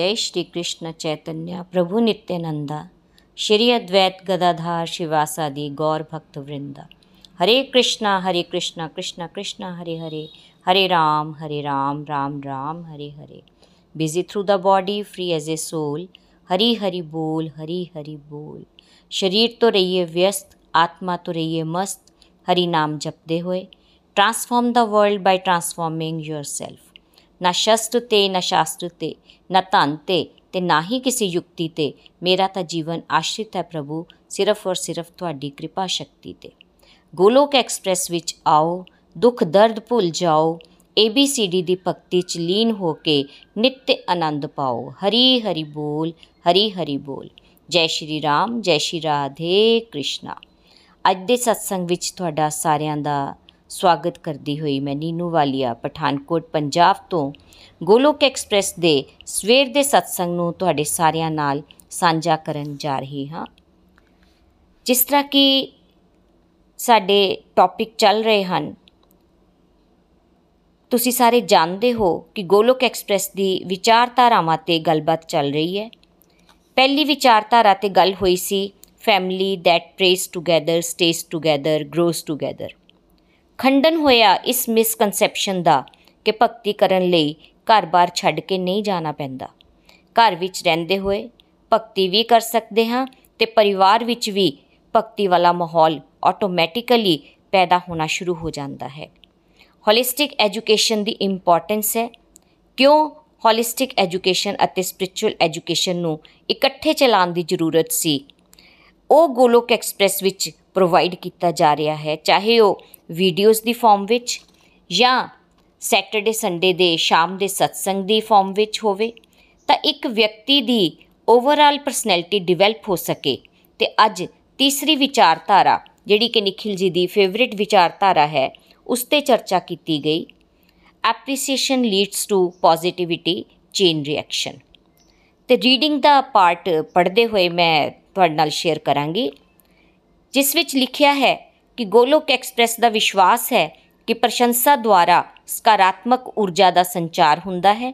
जय श्री कृष्ण चैतन्य, प्रभु नित्यानंदा। श्री अद्वैत गदाधार शिवासादि गौर भक्त वृंदा Hare Krishna Hare Krishna Krishna Krishna, Hare Hare. Hare Rama Hare Rama Rama Rama, Hare Hare. Busy through the body free as a soul Hari Hari बोल, हरी हरि बोल। शरीर तो रहिए व्यस्त, आत्मा तो रहिए मस्त। हरि नाम जपते हुए। Transform the world by transforming yourself ਨਾ ਸ਼ਸਤਰ ਤੇ, ਨਾ ਸ਼ਾਸਤਰ ਤੇ, ਨਾ ਧਨ ਤੇ ਤੇ ਨਾ ਹੀ ਕਿਸੇ ਯੁਕਤੀ ਤੇ। ਮੇਰਾ ਤਾਂ ਜੀਵਨ ਆਸ਼ਰਿਤ ਹੈ ਪ੍ਰਭੂ, ਸਿਰਫ ਔਰ ਸਿਰਫ ਤੁਹਾਡੀ ਕਿਰਪਾ ਸ਼ਕਤੀ ਤੇ। ਗੋਲੋਕ ਐਕਸਪ੍ਰੈਸ ਵਿੱਚ ਆਓ, ਦੁੱਖ ਦਰਦ ਭੁੱਲ ਜਾਓ ABCD ਦੀ ਭਗਤੀ ਚ ਲੀਨ ਹੋ ਕੇ ਨਿੱਤ ਆਨੰਦ ਪਾਓ। ਹਰੀ ਹਰੀ ਬੋਲ, ਹਰੀ ਹਰੀ ਬੋਲ। ਜੈ ਸ਼੍ਰੀ ਰਾਮ, ਜੈ ਸ਼੍ਰੀ ਰਾਧੇ ਕ੍ਰਿਸ਼ਨਾ। ਅੱਜ ਦੇ ਸਤਸੰਗ ਵਿੱਚ ਤੁਹਾਡਾ ਸਾਰਿਆਂ ਦਾ ਸਵਾਗਤ ਕਰਦੀ ਹੋਈ ਮੈਂ ਨੀਨੂ ਵਾਲੀਆ, ਪਠਾਨਕੋਟ, ਪੰਜਾਬ ਤੋਂ ਗੋਲੋਕ ਐਕਸਪ੍ਰੈਸ ਦੇ ਸਵੇਰ ਦੇ ਸਤਸੰਗ ਨੂੰ ਤੁਹਾਡੇ ਸਾਰਿਆਂ ਨਾਲ ਸਾਂਝਾ ਕਰਨ ਜਾ ਰਹੀ ਹਾਂ। ਜਿਸ ਤਰ੍ਹਾਂ ਕਿ ਸਾਡੇ ਟੌਪਿਕ ਚੱਲ ਰਹੇ ਹਨ, ਤੁਸੀਂ ਸਾਰੇ ਜਾਣਦੇ ਹੋ ਕਿ ਗੋਲੋਕ ਐਕਸਪ੍ਰੈਸ ਦੀ ਵਿਚਾਰਧਾਰਾਵਾਂ ਤੇ ਗੱਲਬਾਤ ਚੱਲ ਰਹੀ ਹੈ। ਪਹਿਲੀ ਵਿਚਾਰਧਾਰਾ ਤੇ ਗੱਲ ਹੋਈ ਸੀ family that prays together stays together grows together ਖੰਡਨ ਹੋਇਆ ਇਸ ਮਿਸਕਨਸੈਪਸ਼ਨ ਦਾ ਕਿ ਭਗਤੀ ਕਰਨ ਲਈ ਘਰ-ਬਾਰ ਛੱਡ ਕੇ ਨਹੀਂ ਜਾਣਾ ਪੈਂਦਾ। ਘਰ ਵਿੱਚ ਰਹਿੰਦੇ ਹੋਏ ਭਗਤੀ ਵੀ ਕਰ ਸਕਦੇ ਹਾਂ ਤੇ ਪਰਿਵਾਰ ਵਿੱਚ ਵੀ ਭਗਤੀ ਵਾਲਾ ਮਾਹੌਲ ਆਟੋਮੈਟਿਕਲੀ ਪੈਦਾ ਹੋਣਾ ਸ਼ੁਰੂ ਹੋ ਜਾਂਦਾ ਹੈ। ਹੋਲਿਸਟਿਕ ਐਜੂਕੇਸ਼ਨ ਦੀ ਇੰਪੋਰਟੈਂਸ ਹੈ। ਕਿਉਂ ਹੋਲਿਸਟਿਕ ਐਜੂਕੇਸ਼ਨ ਅਤੇ ਸਪਿਰਚੁਅਲ ਐਜੂਕੇਸ਼ਨ ਨੂੰ ਇਕੱਠੇ ਚਲਾਉਣ ਦੀ ਜ਼ਰੂਰਤ ਸੀ? ਉਹ ਗੋਲੋਕ ਐਕਸਪ੍ਰੈਸ ਵਿੱਚ ਪ੍ਰੋਵਾਈਡ ਕੀਤਾ ਜਾ ਰਿਹਾ ਹੈ, ਚਾਹੇ ਉਹ ਵੀਡੀਓਜ਼ ਦੀ ਫਾਰਮ ਵਿੱਚ ਜਾਂ ਸੈਟਰਡੇ ਸੰਡੇ ਦੇ ਸ਼ਾਮ ਦੇ ਸਤਸੰਗ ਦੀ ਫਾਰਮ ਵਿੱਚ ਹੋਵੇ, ਤਾਂ ਇੱਕ ਵਿਅਕਤੀ ਦੀ ਓਵਰਆਲ ਪਰਸਨੈਲਿਟੀ ਡਿਵੈਲਪ ਹੋ ਸਕੇ। ਤੇ ਅੱਜ ਤੀਸਰੀ ਵਿਚਾਰਧਾਰਾ, ਜਿਹੜੀ ਕਿ ਨikhil ji ਦੀ ਫੇਵਰਿਟ ਵਿਚਾਰਧਾਰਾ ਹੈ, ਉਸ ਤੇ ਚਰਚਾ ਕੀਤੀ ਗਈ। Appreciation leads to positivity chain reaction ਤੇ ਰੀਡਿੰਗ ਦਾ ਪਾਰਟ ਪੜ੍ਹਦੇ ਹੋਏ ਮੈਂ ਤੁਹਾਡੇ ਨਾਲ ਸ਼ੇਅਰ ਕਰਾਂਗੀ। ਜਿਸ ਵਿੱਚ ਲਿਖਿਆ ਹੈ ਕਿ ਗੋਲੋਕ ਐਕਸਪ੍ਰੈਸ ਦਾ ਵਿਸ਼ਵਾਸ ਹੈ ਕਿ ਪ੍ਰਸ਼ੰਸਾ ਦੁਆਰਾ ਸਕਾਰਾਤਮਕ ਊਰਜਾ ਦਾ ਸੰਚਾਰ ਹੁੰਦਾ ਹੈ।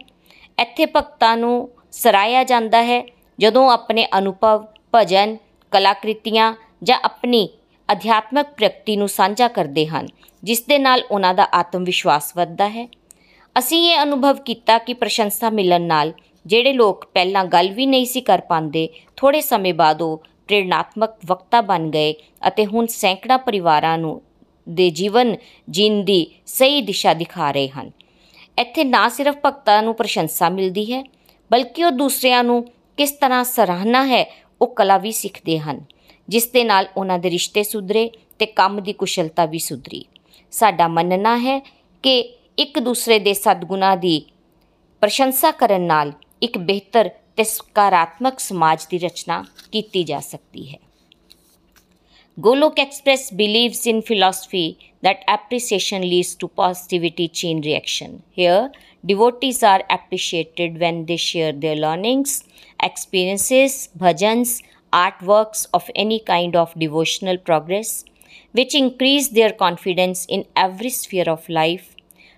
ਇੱਥੇ ਭਗਤਾਂ ਨੂੰ ਸਰਾਇਆ ਜਾਂਦਾ ਹੈ ਜਦੋਂ ਆਪਣੇ ਅਨੁਭਵ, ਭਜਨ, ਕਲਾਕ੍ਰਿਤੀਆਂ ਜਾਂ ਆਪਣੀ ਅਧਿਆਤਮਕ ਪ੍ਰਗਤੀ ਨੂੰ ਸਾਂਝਾ ਕਰਦੇ ਹਨ, ਜਿਸ ਦੇ ਨਾਲ ਉਹਨਾਂ ਦਾ ਆਤਮ ਵਿਸ਼ਵਾਸ ਵੱਧਦਾ ਹੈ। ਅਸੀਂ ਇਹ ਅਨੁਭਵ ਕੀਤਾ ਕਿ ਪ੍ਰਸ਼ੰਸਾ ਮਿਲਣ ਨਾਲ ਜਿਹੜੇ ਲੋਕ ਪਹਿਲਾਂ ਗੱਲ ਵੀ ਨਹੀਂ ਸੀ ਕਰ ਪਾਉਂਦੇ ਥੋੜੇ ਸਮੇਂ ਬਾਅਦ ਉਹ ਪ੍ਰੇਰਣਾਤਮਕ ਵਕਤਾ ਬਣ ਗਏ ਅਤੇ ਹੁਣ ਸੈਂਕੜਾ ਪਰਿਵਾਰਾਂ ਨੂੰ ਦੇ ਜੀਵਨ ਜੀਣ ਦੀ ਸਹੀ ਦਿਸ਼ਾ ਦਿਖਾ ਰਹੇ ਹਨ। ਇੱਥੇ ਨਾ ਸਿਰਫ ਭਗਤਾਂ ਨੂੰ ਪ੍ਰਸ਼ੰਸਾ ਮਿਲਦੀ ਹੈ, ਬਲਕਿ ਉਹ ਦੂਸਰਿਆਂ ਨੂੰ ਕਿਸ ਤਰ੍ਹਾਂ ਸਰਾਹਨਾ ਹੈ, ਉਹ ਕਲਾ ਵੀ ਸਿੱਖਦੇ ਹਨ। ਜਿਸ ਦੇ ਨਾਲ ਉਹਨਾਂ ਦੇ ਰਿਸ਼ਤੇ ਸੁਧਰੇ ਤੇ ਕੰਮ ਦੀ ਕੁਸ਼ਲਤਾ ਵੀ ਸੁਧਰੀ। ਸਾਡਾ ਮੰਨਣਾ ਹੈ ਕਿ ਇੱਕ ਦੂਸਰੇ ਦੇ ਸਦਗੁਣਾ ਦੀ ਪ੍ਰਸ਼ੰਸਾ ਕਰਨ ਨਾਲ ਇੱਕ ਬਿਹਤਰ ਤੇ ਸਕਾਰਾਤਮਕ ਸਮਾਜ ਦੀ ਰਚਨਾ ਕੀਤੀ ਜਾ ਸਕਦੀ ਹੈ Golok Express believes in philosophy that appreciation leads to positivity chain reaction. Here, devotees are appreciated when they share their learnings, experiences, bhajans, artworks of any kind of devotional progress, which increase their confidence in every sphere of life.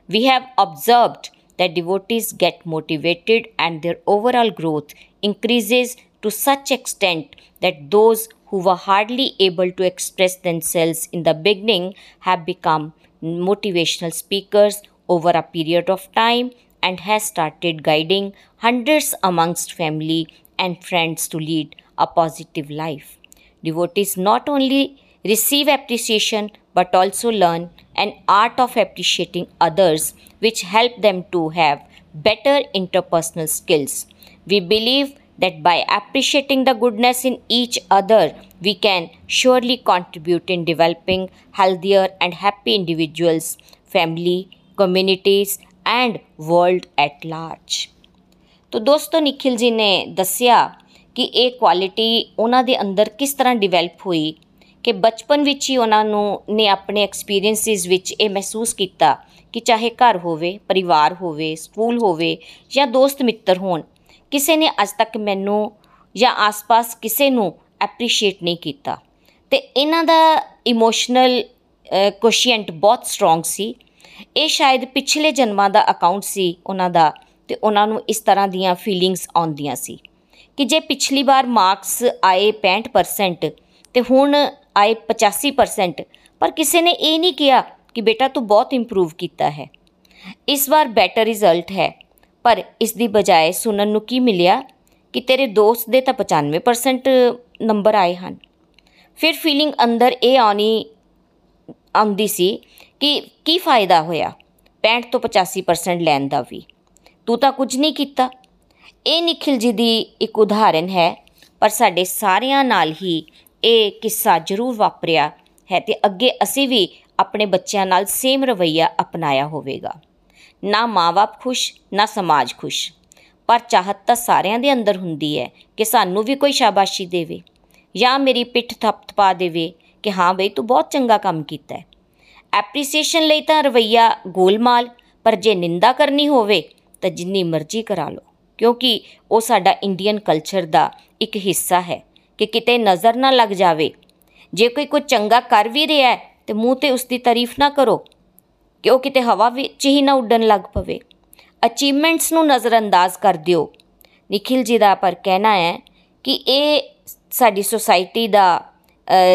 We have observed that devotees get motivated and their overall growth increases to such extent that those who were hardly able to express themselves in the beginning have become motivational speakers over a period of time and has started guiding hundreds amongst family and friends to lead a positive life. Devotees not only receive appreciation but also learn an art of appreciating others which help them to have better interpersonal skills. We believe that by appreciating the goodness in each other, we can surely contribute in developing healthier and happy individuals, family, communities, and world at large. ਤੋ ਦੋਸਤੋ Nikhil ji ਨੇ ਦੱਸਿਆ ਕਿ ਇਹ quality ਉਹਨਾਂ ਦੇ ਅੰਦਰ ਕਿਸ ਤਰ੍ਹਾਂ ਡਿਵੈਲਪ ਹੋਈ ਕਿ ਬਚਪਨ ਵਿੱਚ ਹੀ ਉਹਨਾਂ ਨੂੰ, ਨੇ ਆਪਣੇ ਐਕਸਪੀਰੀਐਂਸਿਸ ਵਿੱਚ ਇਹ ਮਹਿਸੂਸ ਕੀਤਾ ਕਿ ਚਾਹੇ ਘਰ ਹੋਵੇ, ਪਰਿਵਾਰ ਹੋਵੇ ਸਕੂਲ ਹੋਵੇ ਜਾਂ ਦੋਸਤ ਮਿੱਤਰ ਹੋਣ, ਕਿਸੇ ਨੇ ਅੱਜ ਤੱਕ ਮੈਨੂੰ ਜਾਂ ਆਸ-ਪਾਸ ਕਿਸੇ ਨੂੰ ਐਪਰੀਸ਼ੀਏਟ ਨਹੀਂ ਕੀਤਾ। ਤੇ ਇਹਨਾਂ ਦਾ ਇਮੋਸ਼ਨਲ ਕੋਸ਼ੀਐਂਟ ਬਹੁਤ ਸਟਰੋਂਗ ਸੀ। ਇਹ ਸ਼ਾਇਦ ਪਿਛਲੇ ਜਨਮਾਂ ਦਾ ਅਕਾਊਂਟ ਸੀ ਉਹਨਾਂ ਦਾ ਤੇ ਉਹਨਾਂ ਨੂੰ ਇਸ ਤਰ੍ਹਾਂ ਦੀਆਂ ਫੀਲਿੰਗਸ ਆਉਂਦੀਆਂ ਸੀ ਕਿ ਜੇ ਪਿਛਲੀ ਵਾਰ ਮਾਰਕਸ ਆਏ 65% ਤੇ ਹੁਣ ਆਏ 85% ਪਰ ਕਿਸੇ ਨੇ ਇਹ ਨਹੀਂ ਕਿਹਾ ਕਿ ਬੇਟਾ ਤੂੰ ਬਹੁਤ ਇੰਪਰੂਵ ਕੀਤਾ ਹੈ। ਇਸ ਵਾਰ ਬੈਟਰ ਰਿਜ਼ਲਟ ਹੈ। ਪਰ ਇਸ ਦੀ ਬਜਾਏ ਸੁਣਨ ਨੂੰ ਕੀ ਮਿਲਿਆ ਕਿ ਤੇਰੇ ਦੋਸਤ ਦੇ ਤਾਂ 95% ਨੰਬਰ ਆਏ ਹਨ। ਫਿਰ ਫੀਲਿੰਗ ਅੰਦਰ ਇਹ ਆਉਣੀ, ਆਉਂਦੀ ਸੀ ਕਿ ਕੀ ਫਾਇਦਾ ਹੋਇਆ? 65 ਤੋਂ 85% ਲੈਣ ਦਾ ਵੀ। ਤੂੰ ਤਾਂ ਕੁਝ ਨਹੀਂ ਕੀਤਾ। ਇਹ ਨikhil ਜੀ ਦੀ ਇੱਕ ਉਦਾਹਰਨ ਹੈ, ਪਰ ਸਾਡੇ ਸਾਰਿਆਂ ਨਾਲ ਹੀ ਇਹ ਕਿੱਸਾ ਜ਼ਰੂਰ ਵਾਪਰਿਆ ਹੈ ਤੇ ਅੱਗੇ ਅਸੀਂ ਵੀ ਆਪਣੇ ਬੱਚਿਆਂ ਨਾਲ ਸੇਮ ਰਵਈਆ ਅਪਣਾਇਆ ਹੋਵੇਗਾ। ਨਾ ਮਾਂ-ਬਾਪ ਖੁਸ਼, ਨਾ ਸਮਾਜ ਖੁਸ਼। ਪਰ ਚਾਹਤ ਤਾਂ ਸਾਰਿਆਂ ਦੇ ਅੰਦਰ ਹੁੰਦੀ ਹੈ ਕਿ ਸਾਨੂੰ ਵੀ ਕੋਈ ਸ਼ਾਬਾਸ਼ੀ ਦੇਵੇ ਜਾਂ ਮੇਰੀ ਪਿੱਠ ਥਪਥਪਾ ਦੇਵੇ ਕਿ ਹਾਂ ਬਈ ਤੂੰ ਬਹੁਤ ਚੰਗਾ ਕੰਮ ਕੀਤਾ ਹੈ। ਐਪਰੀਸੀਏਸ਼ਨ ਲਈ ਤਾਂ ਰਵਈਆ ਗੋਲਮਾਲ, ਪਰ ਜੇ ਨਿੰਦਾ ਕਰਨੀ ਹੋਵੇ ਤਾਂ ਜਿੰਨੀ ਮਰਜ਼ੀ ਕਰਾ ਲਓ, ਕਿਉਂਕਿ ਉਹ ਸਾਡਾ ਇੰਡੀਅਨ ਕਲਚਰ ਦਾ ਇੱਕ ਹਿੱਸਾ ਹੈ। ਕਿ ਕਿਤੇ ਨਜ਼ਰ ਨਾ ਲੱਗ ਜਾਵੇ। ਜੇ ਕੋਈ ਕੁਝ ਚੰਗਾ ਕਰ ਵੀ ਰਿਹਾ ਹੈ, ਤੇ ਮੂੰਹ ਤੇ ਉਸ ਦੀ ਤਾਰੀਫ ਨਾ ਕਰੋ, ਕਿ ਉਹ ਕਿਤੇ ਹਵਾ ਵਿੱਚ ਹੀ ਨਾ ਉੱਡਣ ਲੱਗ ਪਵੇ। ਅਚੀਵਮੈਂਟਸ ਨੂੰ ਨਜ਼ਰਅੰਦਾਜ਼ ਕਰ ਦਿਓ। ਨikhil ਜੀ ਦਾ ਪਰ ਕਹਿਣਾ ਹੈ ਕਿ ਇਹ ਸਾਡੀ ਸੋਸਾਇਟੀ ਦਾ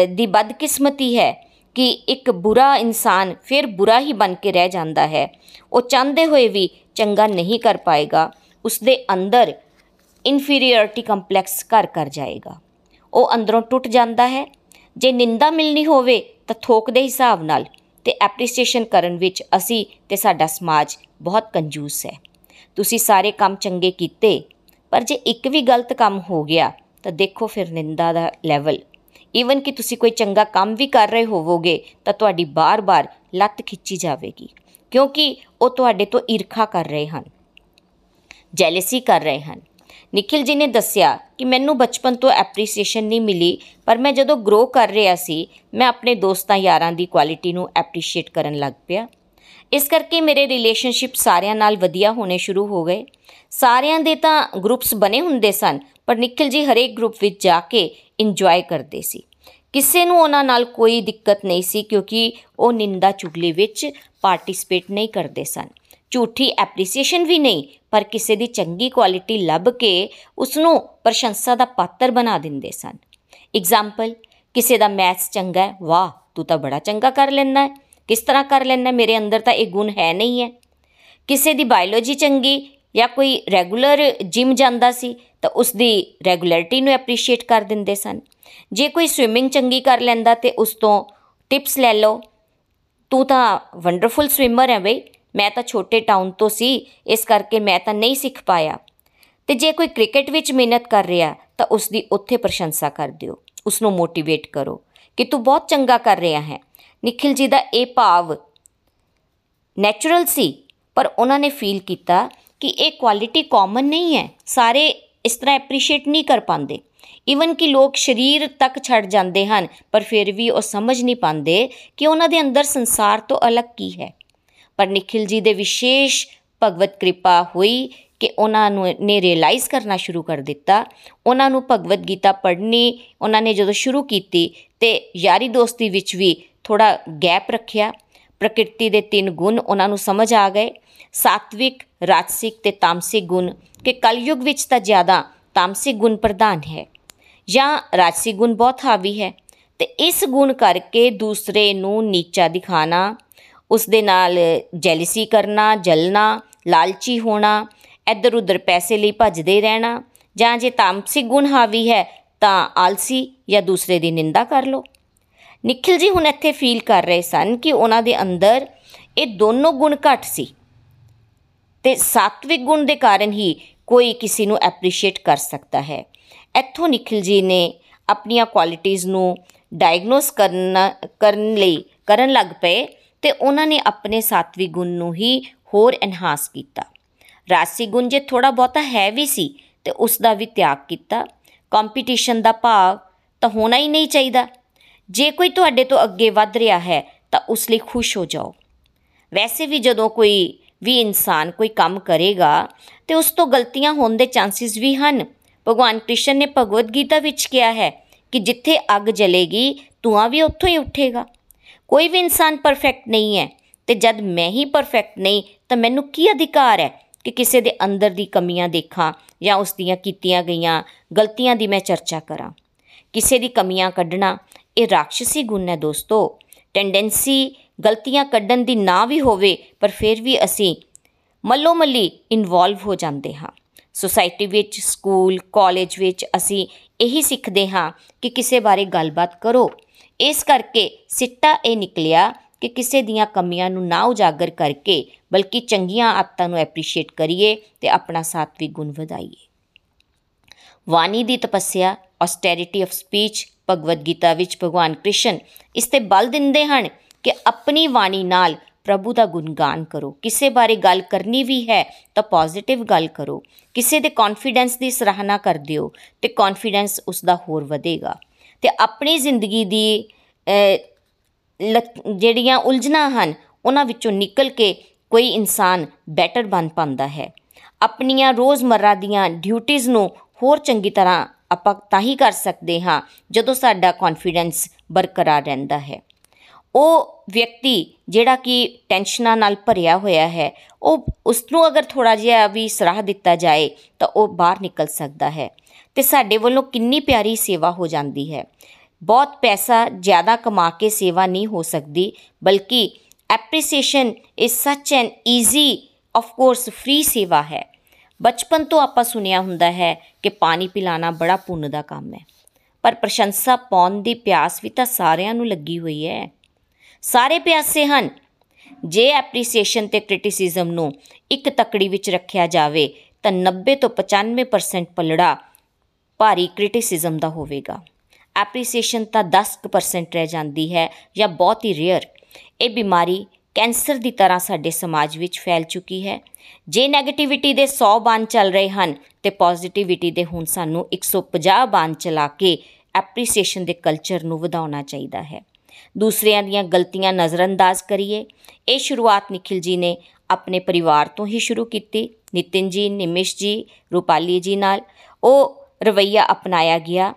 ਦੀ ਬਦਕਿਸਮਤੀ ਹੈ ਕਿ ਇੱਕ ਬੁਰਾ ਇਨਸਾਨ ਫਿਰ ਬੁਰਾ ਹੀ ਬਣ ਕੇ ਰਹਿ ਜਾਂਦਾ ਹੈ। ਉਹ ਚਾਹੁੰਦੇ ਹੋਏ ਵੀ ਚੰਗਾ ਨਹੀਂ ਕਰ ਪਾਏਗਾ। ਉਸ ਦੇ ਅੰਦਰ ਇਨਫੀਰੀਅਰਿਟੀ ਕੰਪਲੈਕਸ ਘਰ ਕਰ ਜਾਏਗਾ। ਉਹ ਅੰਦਰੋਂ ਟੁੱਟ ਜਾਂਦਾ ਹੈ। ਜੇ ਨਿੰਦਾ ਮਿਲਣੀ ਹੋਵੇ ਤਾਂ ਥੋਕ ਦੇ ਹਿਸਾਬ ਨਾਲ ਤੇ ਐਪਰੀਸੀਏਸ਼ਨ ਕਰਨ ਵਿੱਚ ਅਸੀਂ ਤੇ ਸਾਡਾ ਸਮਾਜ ਬਹੁਤ ਕੰਜੂਸ ਹੈ। ਤੁਸੀਂ ਸਾਰੇ ਕੰਮ ਚੰਗੇ ਕੀਤੇ, ਪਰ ਜੇ ਇੱਕ ਵੀ ਗਲਤ ਕੰਮ ਹੋ ਗਿਆ ਤਾਂ ਦੇਖੋ ਫਿਰ ਨਿੰਦਾ ਦਾ ਲੈਵਲ ਈਵਨ ਕਿ ਤੁਸੀਂ ਕੋਈ ਚੰਗਾ ਕੰਮ ਵੀ ਕਰ ਰਹੇ ਹੋਵੋਗੇ ਤਾਂ ਤੁਹਾਡੀ ਬਾਰ-ਬਾਰ ਲੱਤ ਖਿੱਚੀ ਜਾਵੇਗੀ, ਕਿਉਂਕਿ ਉਹ ਤੁਹਾਡੇ ਤੋਂ ਈਰਖਾ ਕਰ ਰਹੇ ਹਨ ਜੈਲਸੀ ਕਰ ਰਹੇ ਹਨ। ਨikhil ji ਨੇ ਦੱਸਿਆ ਕਿ ਮੈਨੂੰ ਬਚਪਨ ਤੋਂ ਐਪਰੀਸੀਏਸ਼ਨ ਨਹੀਂ ਮਿਲੀ, ਪਰ ਮੈਂ ਜਦੋਂ ਗਰੋ ਕਰ ਰਿਹਾ ਸੀ, ਮੈਂ ਆਪਣੇ ਦੋਸਤਾਂ ਯਾਰਾਂ ਦੀ ਕੁਆਲਿਟੀ ਨੂੰ ਐਪਰੀਸ਼ੀਏਟ ਕਰਨ ਲੱਗ ਪਿਆ। ਇਸ ਕਰਕੇ ਮੇਰੇ ਰਿਲੇਸ਼ਨਸ਼ਿਪ ਸਾਰਿਆਂ ਨਾਲ ਵਧੀਆ ਹੋਣੇ ਸ਼ੁਰੂ ਹੋ ਗਏ। ਸਾਰਿਆਂ ਦੇ ਤਾਂ ਗਰੁੱਪਸ ਬਣੇ ਹੁੰਦੇ ਸਨ, ਪਰ ਨikhil ji ਹਰੇਕ ਗਰੁੱਪ ਵਿੱਚ ਜਾ ਕੇ ਇੰਜੋਏ ਕਰਦੇ ਸੀ। ਕਿਸੇ ਨੂੰ ਉਹਨਾਂ ਨਾਲ ਕੋਈ ਦਿੱਕਤ ਨਹੀਂ ਸੀ, ਕਿਉਂਕਿ ਉਹ ਨਿੰਦਾ ਚੁਗਲੀ ਵਿੱਚ ਪਾਰਟਿਸਿਪੇਟ ਨਹੀਂ ਕਰਦੇ ਸਨ। ਝੂਠੀ ਐਪਰੀਸੀਏਸ਼ਨ ਵੀ ਨਹੀਂ, ਪਰ ਕਿਸੇ ਦੀ ਚੰਗੀ ਕੁਆਲਿਟੀ ਲੱਭ ਕੇ ਉਸ ਨੂੰ ਪ੍ਰਸ਼ੰਸਾ ਦਾ ਪਾਤਰ ਬਣਾ ਦਿੰਦੇ ਸਨ। ਐਗਜ਼ਾਮਪਲ ਕਿਸੇ ਦਾ ਮੈਥਸ ਚੰਗਾ ਹੈ, ਵਾਹ, ਤੂੰ ਤਾਂ ਬੜਾ ਚੰਗਾ ਕਰ ਲੈਂਦਾ ਹੈ। ਕਿਸ ਤਰ੍ਹਾਂ ਕਰ ਲੈਂਦਾ ਮੇਰੇ ਅੰਦਰ ਤਾਂ ਇਹ ਗੁਣ ਹੈ ਨਹੀਂ ਹੈ। ਕਿਸੇ ਦੀ ਬਾਇਓਲੋਜੀ ਚੰਗੀ ਜਾਂ ਕੋਈ ਰੈਗੂਲਰ ਜਿਮ ਜਾਂਦਾ ਸੀ, ਤਾਂ ਉਸ ਦੀ ਰੈਗੂਲਰਿਟੀ ਨੂੰ ਐਪਰੀਸ਼ੀਏਟ ਕਰ ਦਿੰਦੇ ਸਨ। ਜੇ ਕੋਈ ਸਵਿਮਿੰਗ ਚੰਗੀ ਕਰ ਲੈਂਦਾ ਤੇ ਉਸ ਤੋਂ ਟਿਪਸ ਲੈ ਲਓ। ਤੂੰ ਤਾਂ ਵੰਡਰਫੁਲ ਸਵਿਮਰ ਹੈ ਬਈ। ਮੈਂ ਤਾਂ ਛੋਟੇ ਟਾਊਨ ਤੋਂ ਸੀ, ਇਸ ਕਰਕੇ ਮੈਂ ਤਾਂ ਨਹੀਂ ਸਿੱਖ ਪਾਇਆ। ਤੇ ਜੇ ਕੋਈ ਕ੍ਰਿਕਟ ਵਿੱਚ ਮਿਹਨਤ ਕਰ ਰਿਹਾ, ਤਾਂ ਉਸ ਦੀ ਉੱਥੇ ਪ੍ਰਸ਼ੰਸਾ ਕਰ ਦਿਓ। ਉਸ ਨੂੰ ਮੋਟੀਵੇਟ ਕਰੋ ਕਿ ਤੂੰ ਬਹੁਤ ਚੰਗਾ ਕਰ ਰਿਹਾ ਹੈ। ਨikhil ji ਦਾ ਇਹ ਭਾਵ ਨੈਚੁਰਲ ਸੀ, ਪਰ ਉਹਨਾਂ ਨੇ ਫੀਲ ਕੀਤਾ ਕਿ ਇਹ ਕੁਆਲਿਟੀ ਕਾਮਨ ਨਹੀਂ ਹੈ। ਸਾਰੇ ਇਸ ਤਰ੍ਹਾਂ ਐਪਰੀਸ਼ੀਏਟ ਨਹੀਂ ਕਰ ਪਾਉਂਦੇ। ਈਵਨ ਕਿ ਲੋਕ ਸਰੀਰ ਤੱਕ ਛੱਡ ਜਾਂਦੇ ਹਨ, ਪਰ ਫਿਰ ਵੀ ਉਹ ਸਮਝ ਨਹੀਂ ਪਾਉਂਦੇ ਕਿ ਉਹਨਾਂ ਦੇ ਅੰਦਰ ਸੰਸਾਰ ਤੋਂ ਅਲੱਗ ਕੀ ਹੈ। ਪਰ ਨikhil ji ਦੇ ਵਿਸ਼ੇਸ਼ ਭਗਵਤ ਕਿਰਪਾ ਹੋਈ ਕਿ ਉਹਨਾਂ ਨੂੰ ਨੇ ਰਿਅਲਾਈਜ਼ ਕਰਨਾ ਸ਼ੁਰੂ ਕਰ ਦਿੱਤਾ। ਉਹਨਾਂ ਨੂੰ ਭਗਵਤ ਗੀਤਾ ਪੜ੍ਹਨੀ, ਉਹਨਾਂ ਨੇ ਜਦੋਂ ਸ਼ੁਰੂ ਕੀਤੀ ਤੇ ਯਾਰੀ ਦੋਸਤੀ ਵਿੱਚ ਵੀ ਥੋੜਾ ਗੈਪ ਰੱਖਿਆ। ਪ੍ਰਕਿਰਤੀ ਦੇ ਤਿੰਨ ਗੁਣ ਉਹਨਾਂ ਨੂੰ ਸਮਝ ਆ ਗਏ। ਸਾਤਵਿਕ, ਰਾਜਸਿਕ ਤੇ ਤਾਮਸਿਕ ਗੁਣ ਕਿ ਕਲਯੁਗ ਵਿੱਚ ਤਾਂ ਜ਼ਿਆਦਾ ਤਾਮਸਿਕ ਗੁਣ ਪ੍ਰਧਾਨ ਹੈ ਜਾਂ ਰਾਜਸਿਕ ਗੁਣ ਬਹੁਤ ਹਾਵੀ ਹੈ। ਤੇ ਇਸ ਗੁਣ ਕਰਕੇ ਦੂਸਰੇ ਨੂੰ ਨੀਚਾ ਦਿਖਾਣਾ ਉਸ ਦੇ ਨਾਲ ਜੈਲਸੀ ਕਰਨਾ, ਜਲਣਾ, ਲਾਲਚੀ ਹੋਣਾ, ਇੱਧਰ ਉੱਧਰ ਪੈਸੇ ਲਈ ਭੱਜਦੇ ਰਹਿਣਾ, ਜਾਂ ਜੇ ਤਾਮਸਿਕ ਗੁਣ ਹਾਵੀ ਹੈ ਤਾਂ ਆਲਸੀ ਜਾਂ ਦੂਸਰੇ ਦੀ ਨਿੰਦਾ ਕਰ ਲੋ ਨikhil ji ਹੁਣ ਇੱਥੇ ਫੀਲ ਕਰ ਰਹੇ ਸਨ ਕਿ ਉਹਨਾਂ ਦੇ ਅੰਦਰ ਇਹ ਦੋਨੋਂ ਗੁਣ ਘੱਟ ਸੀ ਤੇ ਸਾਤਵਿਕ ਗੁਣ ਦੇ ਕਾਰਨ ਹੀ ਕੋਈ ਕਿਸੇ ਨੂੰ ਐਪਰੀਸ਼ੀਏਟ ਕਰ ਸਕਦਾ ਹੈ। ਇੱਥੋਂ ਨikhil ji ਨੇ ਆਪਣੀਆਂ ਕੁਆਲਿਟੀਆਂ ਨੂੰ ਡਾਇਗਨੋਸ ਕਰਨ ਕਰਨ ਲਈ, ਕਰਨ ਲੱਗ ਪਏ ਤੇ ਉਹਨਾਂ ਨੇ ਆਪਣੇ ਸਾਤਵੀ ਗੁਣ ਨੂੰ ਹੀ ਹੋਰ ਐਨਹਾਂਸ ਕੀਤਾ। ਰਾਸੀ ਗੁਣ ਜੇ ਥੋੜਾ ਬਹੁਤਾ ਹੈ ਵੀ ਸੀ ਤੇ ਉਸ ਦਾ ਵੀ ਤਿਆਗ ਕੀਤਾ। ਕੰਪੀਟੀਸ਼ਨ ਦਾ ਭਾਵ ਤਾਂ ਹੋਣਾ ਹੀ ਨਹੀਂ ਚਾਹੀਦਾ। ਜੇ ਕੋਈ ਤੁਹਾਡੇ ਤੋਂ ਅੱਗੇ ਵੱਧ ਰਿਹਾ ਹੈ ਤਾਂ ਉਸ ਲਈ ਖੁਸ਼ ਹੋ ਜਾਓ। ਵੈਸੇ ਵੀ ਜਦੋਂ ਕੋਈ ਵੀ ਇਨਸਾਨ ਕੋਈ ਕੰਮ ਕਰੇਗਾ ਤੇ ਉਸ ਤੋਂ ਗਲਤੀਆਂ ਹੋਣ ਦੇ ਚਾਂਸਸ ਵੀ ਹਨ। ਭਗਵਾਨ ਕ੍ਰਿਸ਼ਨ ਨੇ ਭਗਵਦ ਗੀਤਾ ਵਿੱਚ ਕਿਹਾ ਹੈ ਕਿ ਜਿੱਥੇ ਅੱਗ ਜਲੇਗੀ, ਧੂਆਂ ਵੀ ਉੱਥੋਂ ਹੀ ਉੱਠੇਗਾ। ਕੋਈ ਵੀ ਇਨਸਾਨ ਪਰਫੈਕਟ ਨਹੀਂ ਹੈ ਤੇ ਜਦ ਮੈਂ ਹੀ ਪਰਫੈਕਟ ਨਹੀਂ, ਤਾਂ ਮੈਨੂੰ ਕੀ ਅਧਿਕਾਰ ਹੈ ਕਿ ਕਿਸੇ ਦੇ ਅੰਦਰ ਦੀ ਕਮੀਆਂ ਦੇਖਾਂ ਜਾਂ ਉਸ ਦੀਆਂ ਕੀਤੀਆਂ ਗਈਆਂ ਗਲਤੀਆਂ ਦੀ ਮੈਂ ਚਰਚਾ ਕਰਾਂ? ਕਿਸੇ ਦੀ ਕਮੀਆਂ ਕੱਢਣਾ ਇਹ ਰਾਖਸ਼ੀ ਗੁਣ ਹੈ ਦੋਸਤੋ। ਟੈਂਡੈਂਸੀ ਗਲਤੀਆਂ ਕੱਢਣ ਦੀ ਨਾ ਵੀ ਹੋਵੇ, ਪਰ ਫਿਰ ਵੀ ਅਸੀਂ ਮੱਲੋ ਮੱਲੀ ਇਨਵੋਲਵ ਹੋ ਜਾਂਦੇ ਹਾਂ। ਸੋਸਾਇਟੀ ਵਿੱਚ ਸਕੂਲ ਕਾਲਜ ਵਿੱਚ ਅਸੀਂ ਇਹੀ ਸਿੱਖਦੇ ਹਾਂ ਕਿ ਕਿਸੇ ਬਾਰੇ ਗੱਲਬਾਤ ਕਰੋ। ਇਸ ਕਰਕੇ ਸਿੱਟਾ ਇਹ ਨਿਕਲਿਆ ਕਿ ਕਿਸੇ ਦੀਆਂ ਕਮੀਆਂ ਨੂੰ ਨਾ ਉਜਾਗਰ ਕਰਕੇ, ਬਲਕਿ ਚੰਗੀਆਂ ਆਦਤਾਂ ਨੂੰ ਐਪਰੀਸ਼ੀਏਟ ਕਰੀਏ ਤੇ ਆਪਣਾ ਸਾਤਵਿਕ ਗੁਣ ਵਧਾਈਏ। ਵਾਣੀ ਦੀ ਤਪੱਸਿਆ austerity of speech Bhagavad Gita ਵਿੱਚ ਭਗਵਾਨ ਕ੍ਰਿਸ਼ਨ ਇਸ ਤੇ ਬਲ ਦਿੰਦੇ ਹਨ ਕਿ ਆਪਣੀ ਬਾਣੀ ਨਾਲ ਪ੍ਰਭੂ ਦਾ ਗੁਣਗਾਨ ਕਰੋ। ਕਿਸੇ ਬਾਰੇ ਗੱਲ ਕਰਨੀ ਵੀ ਹੈ ਤਾਂ ਪੋਜ਼ਿਟਿਵ ਗੱਲ ਕਰੋ। ਕਿਸੇ ਦੇ ਕੌਨਫੀਡੈਂਸ ਦੀ ਸਰਾਹਨਾ ਕਰ ਦਿਓ ਤੇ ਕੌਨਫੀਡੈਂਸ ਉਸ ਦਾ ਹੋਰ ਵਧੇਗਾ। ਤੇ ਆਪਣੀ ਜ਼ਿੰਦਗੀ ਦੀ ਜਿਹੜੀਆਂ ਉਲਝਣਾਂ ਹਨ, ਉਹਨਾਂ ਵਿੱਚੋਂ ਨਿਕਲ ਕੇ ਕੋਈ ਇਨਸਾਨ ਬੈਟਰ ਬਣ ਪਾਉਂਦਾ ਹੈ। ਆਪਣੀਆਂ ਰੋਜ਼ਮਰਰਾ ਦੀਆਂ ਡਿਊਟੀਆਂ ਨੂੰ ਹੋਰ ਚੰਗੀ ਤਰ੍ਹਾਂ ਆਪਾਂ ਤਾਂ ਹੀ ਕਰ ਸਕਦੇ ਹਾਂ, ਜਦੋਂ ਸਾਡਾ ਕੌਨਫੀਡੈਂਸ ਬਰਕਰਾਰ ਰਹਿੰਦਾ ਹੈ। ਉਹ ਵਿਅਕਤੀ ਜਿਹੜਾ ਕਿ ਟੈਨਸ਼ਨਾਂ ਨਾਲ ਭਰਿਆ ਹੋਇਆ ਹੈ, ਉਹ ਉਸ ਨੂੰ ਅਗਰ ਥੋੜਾ ਜਿਹਾ ਵੀ ਸਰਾਹ ਦਿੱਤਾ ਜਾਏ, ਤਾਂ ਉਹ ਬਾਹਰ ਨਿਕਲ ਸਕਦਾ ਹੈ। ਤੇ ਸਾਡੇ ਵੱਲੋਂ ਕਿੰਨੀ ਪਿਆਰੀ ਸੇਵਾ ਹੋ ਜਾਂਦੀ ਹੈ। ਬਹੁਤ ਪੈਸਾ ਜ਼ਿਆਦਾ ਕਮਾ ਕੇ ਸੇਵਾ ਨਹੀਂ ਹੋ ਸਕਦੀ, ਬਲਕਿ appreciation is such an easy of course free ਸੇਵਾ ਹੈ। ਬਚਪਨ ਤੋਂ ਆਪਾਂ ਸੁਨਿਆ ਹੁੰਦਾ ਹੈ ਕਿ ਪਾਣੀ ਪਿਲਾਣਾ ਬੜਾ ਪੁੰਨ ਦਾ ਕੰਮ ਹੈ। ਪਰ ਪ੍ਰਸ਼ੰਸਾ ਪਾਉਣ ਦੀ ਪਿਆਸ ਵੀ ਤਾਂ ਸਾਰਿਆਂ ਨੂੰ ਲੱਗੀ ਹੋਈ ਹੈ। ਸਾਰੇ ਪਿਆਸੇ ਹਨ। ਜੇ ਐਪਰੀਸੀਏਸ਼ਨ ਤੇ ਕ੍ਰਿਟਿਸਿਜ਼ਮ ਨੂੰ ਇੱਕ ਤਕੜੀ ਵਿੱਚ ਰੱਖਿਆ ਜਾਵੇ, ਤਾਂ 90 ਤੋਂ 95% ਪਲੜਾ ਭਾਰੀ ਕ੍ਰਿਟਿਸਿਜ਼ਮ ਦਾ ਹੋਵੇਗਾ। ਐਪਰੀਸੀਏਸ਼ਨ ਤਾਂ 10% ਰਹਿ ਜਾਂਦੀ ਹੈ ਜਾਂ ਬਹੁਤ ਹੀ ਰੇਅਰ ਇਹ ਬਿਮਾਰੀ ਕੈਂਸਰ ਦੀ ਤਰ੍ਹਾਂ ਸਾਡੇ ਸਮਾਜ ਵਿੱਚ ਫੈਲ ਚੁੱਕੀ ਹੈ। ਜੇ 네ਗੇਟਿਵਿਟੀ ਦੇ 100 ਬਾਣ ਚੱਲ ਰਹੇ ਹਨ ਤੇ ਪੋਜ਼ਿਟਿਵਿਟੀ ਦੇ ਹੁਣ ਸਾਨੂੰ 150 ਬਾਣ ਚਲਾ ਕੇ ਐਪਰੀਸੀਏਸ਼ਨ ਦੇ ਕਲਚਰ ਨੂੰ ਵਧਾਉਣਾ ਚਾਹੀਦਾ ਹੈ। ਦੂਸਰਿਆਂ ਦੀਆਂ ਗਲਤੀਆਂ ਨਜ਼ਰਅੰਦਾਜ਼ ਕਰੀਏ। ਇਹ ਸ਼ੁਰੂਆਤ ਨikhil ji ਨੇ ਆਪਣੇ ਪਰਿਵਾਰ ਤੋਂ ਹੀ ਸ਼ੁਰੂ ਕੀਤੀ। ਨਿਤਿਨ ਜੀ, ਨਿਮਿਸ਼ ਜੀ, ਰੂਪਾਲੀ ਜੀ ਨਾਲ। ਉਹ ਰਵਈਆ ਅਪਣਾਇਆ ਗਿਆ।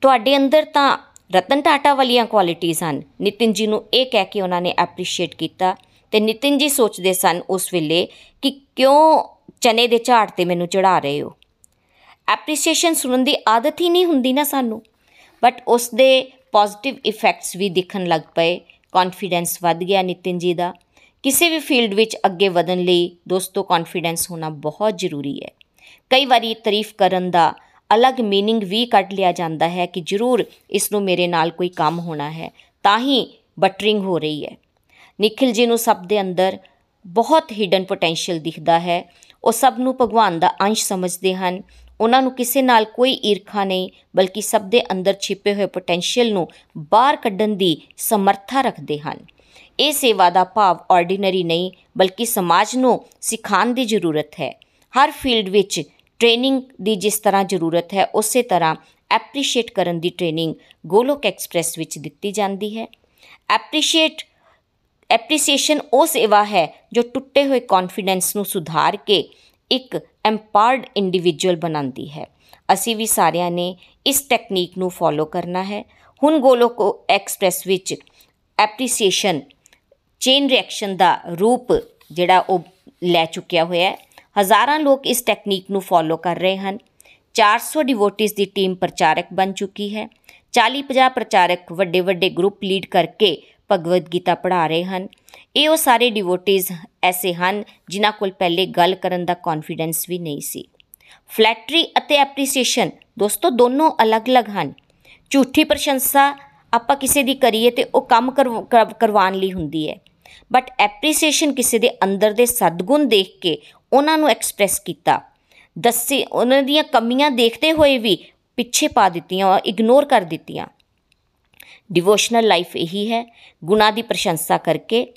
ਤੁਹਾਡੇ ਅੰਦਰ ਤਾਂ ਰਤਨ ਟਾਟਾ ਵਾਲੀਆਂ ਕੁਆਲਿਟੀਆਂ ਹਨ। ਨਿਤਿਨ ਜੀ ਨੂੰ ਇਹ ਕਹਿ ਕੇ ਉਹਨਾਂ ਨੇ ਐਪਰੀਸ਼ੀਏਟ ਕੀਤਾ ਤੇ ਨਿਤਿਨ ਜੀ ਸੋਚਦੇ ਸਨ ਉਸ ਵੇਲੇ ਕਿ ਕਿਉਂ ਚਨੇ ਦੇ ਝਾੜ ਤੇ ਮੈਨੂੰ ਚੜਾ ਰਹੇ ਹੋ। ਐਪਰੀਸ਼ੀਏਸ਼ਨ ਸੁਣਨ ਦੀ ਆਦਤ ਹੀ ਨਹੀਂ ਹੁੰਦੀ ਨਾ ਸਾਨੂੰ। ਬਟ ਉਸ ਦੇ ਪੋਜ਼ਿਟਿਵ ਇਫੈਕਟਸ ਵੀ ਦਿਖਣ ਲੱਗ ਪਏ। ਕੌਨਫੀਡੈਂਸ ਵੱਧ ਗਿਆ ਨਿਤਿਨ ਜੀ ਦਾ। ਕਿਸੇ ਵੀ ਫੀਲਡ ਵਿੱਚ ਅੱਗੇ ਵਧਣ ਲਈ ਦੋਸਤੋ ਕੌਨਫੀਡੈਂਸ ਹੋਣਾ ਬਹੁਤ ਜ਼ਰੂਰੀ ਹੈ। ਕਈ ਵਾਰੀ ਤਾਰੀਫ ਕਰਨ ਦਾ ਅਲੱਗ ਮੀਨਿੰਗ ਵੀ ਕੱਢ ਲਿਆ ਜਾਂਦਾ ਹੈ ਕਿ ਜ਼ਰੂਰ ਇਸ ਨੂੰ ਮੇਰੇ ਨਾਲ ਕੋਈ ਕੰਮ ਹੋਣਾ ਹੈ, ਤਾਂ ਹੀ ਬਟਰਿੰਗ ਹੋ ਰਹੀ ਹੈ। ਨikhil ji ਨੂੰ ਸਭ ਦੇ ਅੰਦਰ ਬਹੁਤ ਹਿਡਨ ਪੋਟੈਂਸ਼ੀਅਲ ਦਿਖਦਾ ਹੈ। ਉਹ ਸਭ ਨੂੰ ਭਗਵਾਨ ਦਾ ਅੰਸ਼ ਸਮਝਦੇ ਹਨ। ਉਹਨਾਂ ਨੂੰ ਕਿਸੇ ਨਾਲ ਕੋਈ ਈਰਖਾ ਨਹੀਂ, ਬਲਕਿ ਸਭ ਦੇ ਅੰਦਰ ਛਿਪੇ ਹੋਏ ਪੋਟੈਂਸ਼ੀਅਲ ਨੂੰ ਬਾਹਰ ਕੱਢਣ ਦੀ ਸਮਰੱਥਾ ਰੱਖਦੇ ਹਨ। ਇਹ ਸੇਵਾ ਦਾ ਭਾਵ ਆਰਡੀਨਰੀ ਨਹੀਂ, ਬਲਕਿ ਸਮਾਜ ਨੂੰ ਸਿਖਾਉਣ ਦੀ ਜ਼ਰੂਰਤ ਹੈ। ਹਰ ਫੀਲਡ ਵਿੱਚ ਟ੍ਰੇਨਿੰਗ ਦੀ ਜਿਸ ਤਰ੍ਹਾਂ ਜ਼ਰੂਰਤ ਹੈ, ਉਸੇ ਤਰ੍ਹਾਂ ਐਪਰੀਸ਼ੀਏਟ ਕਰਨ ਦੀ ਟ੍ਰੇਨਿੰਗ ਗੋਲੋਕ ਐਕਸਪ੍ਰੈਸ ਵਿੱਚ ਦਿੱਤੀ ਜਾਂਦੀ ਹੈ। ਐਪਰੀਸ਼ੀਏਟ ਐਪਰੀਸੀਏਸ਼ਨ ਉਹ ਸੇਵਾ ਹੈ ਜੋ ਟੁੱਟੇ ਹੋਏ ਕੌਨਫੀਡੈਂਸ ਨੂੰ ਸੁਧਾਰ ਕੇ ਇੱਕ ਐਮਪਾਵਰਡ ਇੰਡੀਵਿਜੂਅਲ ਬਣਾਉਂਦੀ ਹੈ। ਅਸੀਂ ਵੀ ਸਾਰਿਆਂ ਨੇ ਇਸ ਟੈਕਨੀਕ ਨੂੰ ਫੋਲੋ ਕਰਨਾ ਹੈ। ਹੁਣ ਗੋਲੋਕ ਐਕਸਪ੍ਰੈਸ ਵਿੱਚ ਐਪਰੀਸੀਏਸ਼ਨ ਚੇਨ ਰਿਐਕਸ਼ਨ ਦਾ ਰੂਪ ਜਿਹੜਾ ਉਹ ਲੈ ਚੁੱਕਿਆ ਹੋਇਆ ਹੈ। ਹਜ਼ਾਰਾਂ ਲੋਕ ਇਸ ਟੈਕਨੀਕ ਨੂੰ ਫੋਲੋ ਕਰ ਰਹੇ ਹਨ। 400 ਡਿਵੋਟਿਸ ਦੀ ਟੀਮ ਪ੍ਰਚਾਰਕ ਬਣ ਚੁੱਕੀ ਹੈ। 40-50 ਪ੍ਰਚਾਰਕ ਵੱਡੇ ਵੱਡੇ ਗਰੁੱਪ ਲੀਡ ਕਰਕੇ ਭਗਵਦ ਗੀਤਾ ਪੜ੍ਹਾ ਰਹੇ ਹਨ। ਇਹ ਉਹ ਸਾਰੇ ਡਿਵੋਟਿਸ ਐਸੇ ਹਨ ਜਿਨ੍ਹਾਂ ਕੋਲ ਪਹਿਲੇ ਗੱਲ ਕਰਨ ਦਾ ਕੌਨਫੀਡੈਂਸ ਵੀ ਨਹੀਂ ਸੀ। ਫਲੈਟਰੀ ਅਤੇ ਐਪਰੀਸੀਏਸ਼ਨ ਦੋਸਤੋ ਦੋਨੋਂ ਅਲੱਗ-ਅਲੱਗ ਹਨ। ਝੂਠੀ ਪ੍ਰਸ਼ੰਸਾ ਆਪਾਂ ਕਿਸੇ ਦੀ ਕਰੀਏ ਤੇ ਉਹ ਕੰਮ ਕਰਵਾਉਣ ਲਈ ਹੁੰਦੀ ਹੈ। ਬਟ ਐਪਰੀਸੀਏਸ਼ਨ ਕਿਸੇ ਦੇ ਅੰਦਰ ਦੇ ਸਦਗੁਣ ਦੇਖ ਕੇ ਉਹਨਾਂ ਨੂੰ ਐਕਸਪ੍ਰੈਸ ਕੀਤਾ। ਦੱਸੇ, ਉਹਨਾਂ ਦੀਆਂ ਕਮੀਆਂ ਦੇਖਦੇ ਹੋਏ ਵੀ ਪਿੱਛੇ ਪਾ ਦਿੱਤੀਆਂ ਇਗਨੋਰ ਕਰ ਦਿੱਤੀਆਂ। ਡਿਵੋਸ਼ਨਲ ਲਾਈਫ ਇਹੀ ਹੈ ਗੁਨਾ ਦੀ ਪ੍ਰਸ਼ੰਸਾ ਕਰਕੇ।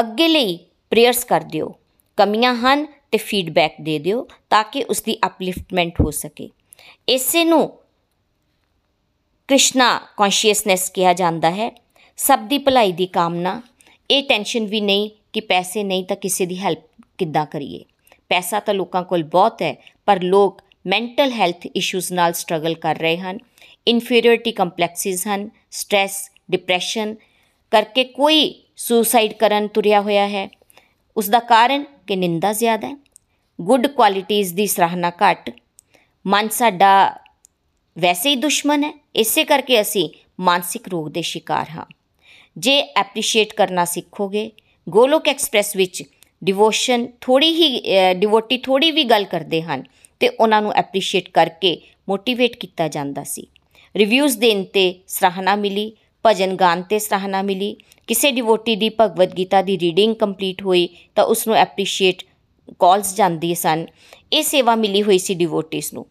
ਅੱਗੇ ਲਈ ਪ੍ਰੇਅਰਸ ਕਰ ਦਿਓ। ਕਮੀਆਂ ਹਨ ਤੇ ਫੀਡਬੈਕ ਦੇ ਦਿਓ ਤਾਂ ਕਿ ਉਸ ਦੀ ਅਪਲਿਫਟਮੈਂਟ ਹੋ ਸਕੇ। ਇਸੇ ਨੂੰ ਕ੍ਰਿਸ਼ਨਾ ਕੌਨਸ਼ੀਅਸਨੈਸ ਕਿਹਾ ਜਾਂਦਾ ਹੈ। ਸਭ ਦੀ ਭਲਾਈ ਦੀ ਕਾਮਨਾ। ਇਹ ਟੈਨਸ਼ਨ ਵੀ ਨਹੀਂ ਕਿ ਪੈਸੇ ਨਹੀਂ ਤਾਂ ਕਿਸੇ ਦੀ ਹੈਲਪ ਕਿੱਦਾਂ ਕਰੀਏ। ਪੈਸਾ ਤਾਂ ਲੋਕਾਂ ਕੋਲ ਬਹੁਤ ਹੈ, ਪਰ ਲੋਕ ਮੈਂਟਲ ਹੈਲਥ ਇਸ਼ੂਜ਼ ਨਾਲ ਸਟਰਗਲ ਕਰ ਰਹੇ ਹਨ। ਇਨਫੀਰੀਅਰਿਟੀ ਕੰਪਲੈਕਸਿਸ ਹਨ ਸਟ्रेस ਡਿਪਰੈਸ਼ਨ ਕਰਕੇ ਕੋਈ ਸੁਸਾਈਡ ਕਰਨ ਤੁਰਿਆ ਹੋਇਆ ਹੈ। ਉਸ ਦਾ ਕਾਰਨ ਕਿ ਨਿੰਦਾ ਜ਼ਿਆਦਾ ਹੈ। ਗੁੱਡ ਕੁਆਲਿਟੀਆਂ ਦੀ ਸਰਾਹਨਾ ਘੱਟ। ਮਨ ਸਾਡਾ ਵੈਸੇ ਹੀ ਦੁਸ਼ਮਣ ਹੈ। ਇਸੇ ਕਰਕੇ ਅਸੀਂ ਮਾਨਸਿਕ ਰੋਗ ਦੇ ਸ਼ਿਕਾਰ ਹਾਂ। ਜੇ ਐਪਰੀਸ਼ੀਏਟ ਕਰਨਾ ਸਿੱਖੋਗੇ, ਗੋਲੋਕ ਐਕਸਪ੍ਰੈਸ ਵਿੱਚ ਡਿਵੋਸ਼ਨ ਥੋੜੀ ਹੀ ਡਿਵੋਟੀ ਥੋੜੀ ਵੀ ਗੱਲ ਕਰਦੇ ਹਨ, ਤੇ ਉਹਨਾਂ ਨੂੰ ਐਪਰੀਸ਼ੀਏਟ ਕਰਕੇ ਮੋਟੀਵੇਟ ਕੀਤਾ ਜਾਂਦਾ ਸੀ। ਰਿਵਿਊਜ਼ ਦੇਣ ਤੇ ਸਰਾਹਨਾ ਮਿਲੀ, ਭਜਨ ਗਾਣ ਤੇ ਸਰਾਹਨਾ ਮਿਲੀ, ਕਿਸੇ ਡਿਵੋਟੀ ਦੀ ਭਗਵਦ ਗੀਤਾ ਦੀ ਰੀਡਿੰਗ ਕੰਪਲੀਟ ਹੋਈ, ਤਾਂ ਉਸ ਨੂੰ ਐਪਰੀਸ਼ੀਏਟ ਕਾਲਸ ਜਾਂਦੀ ਸਨ। ਇਹ ਸੇਵਾ ਮਿਲੀ ਹੋਈ ਸੀ ਡਿਵੋਟੀਸ ਨੂੰ।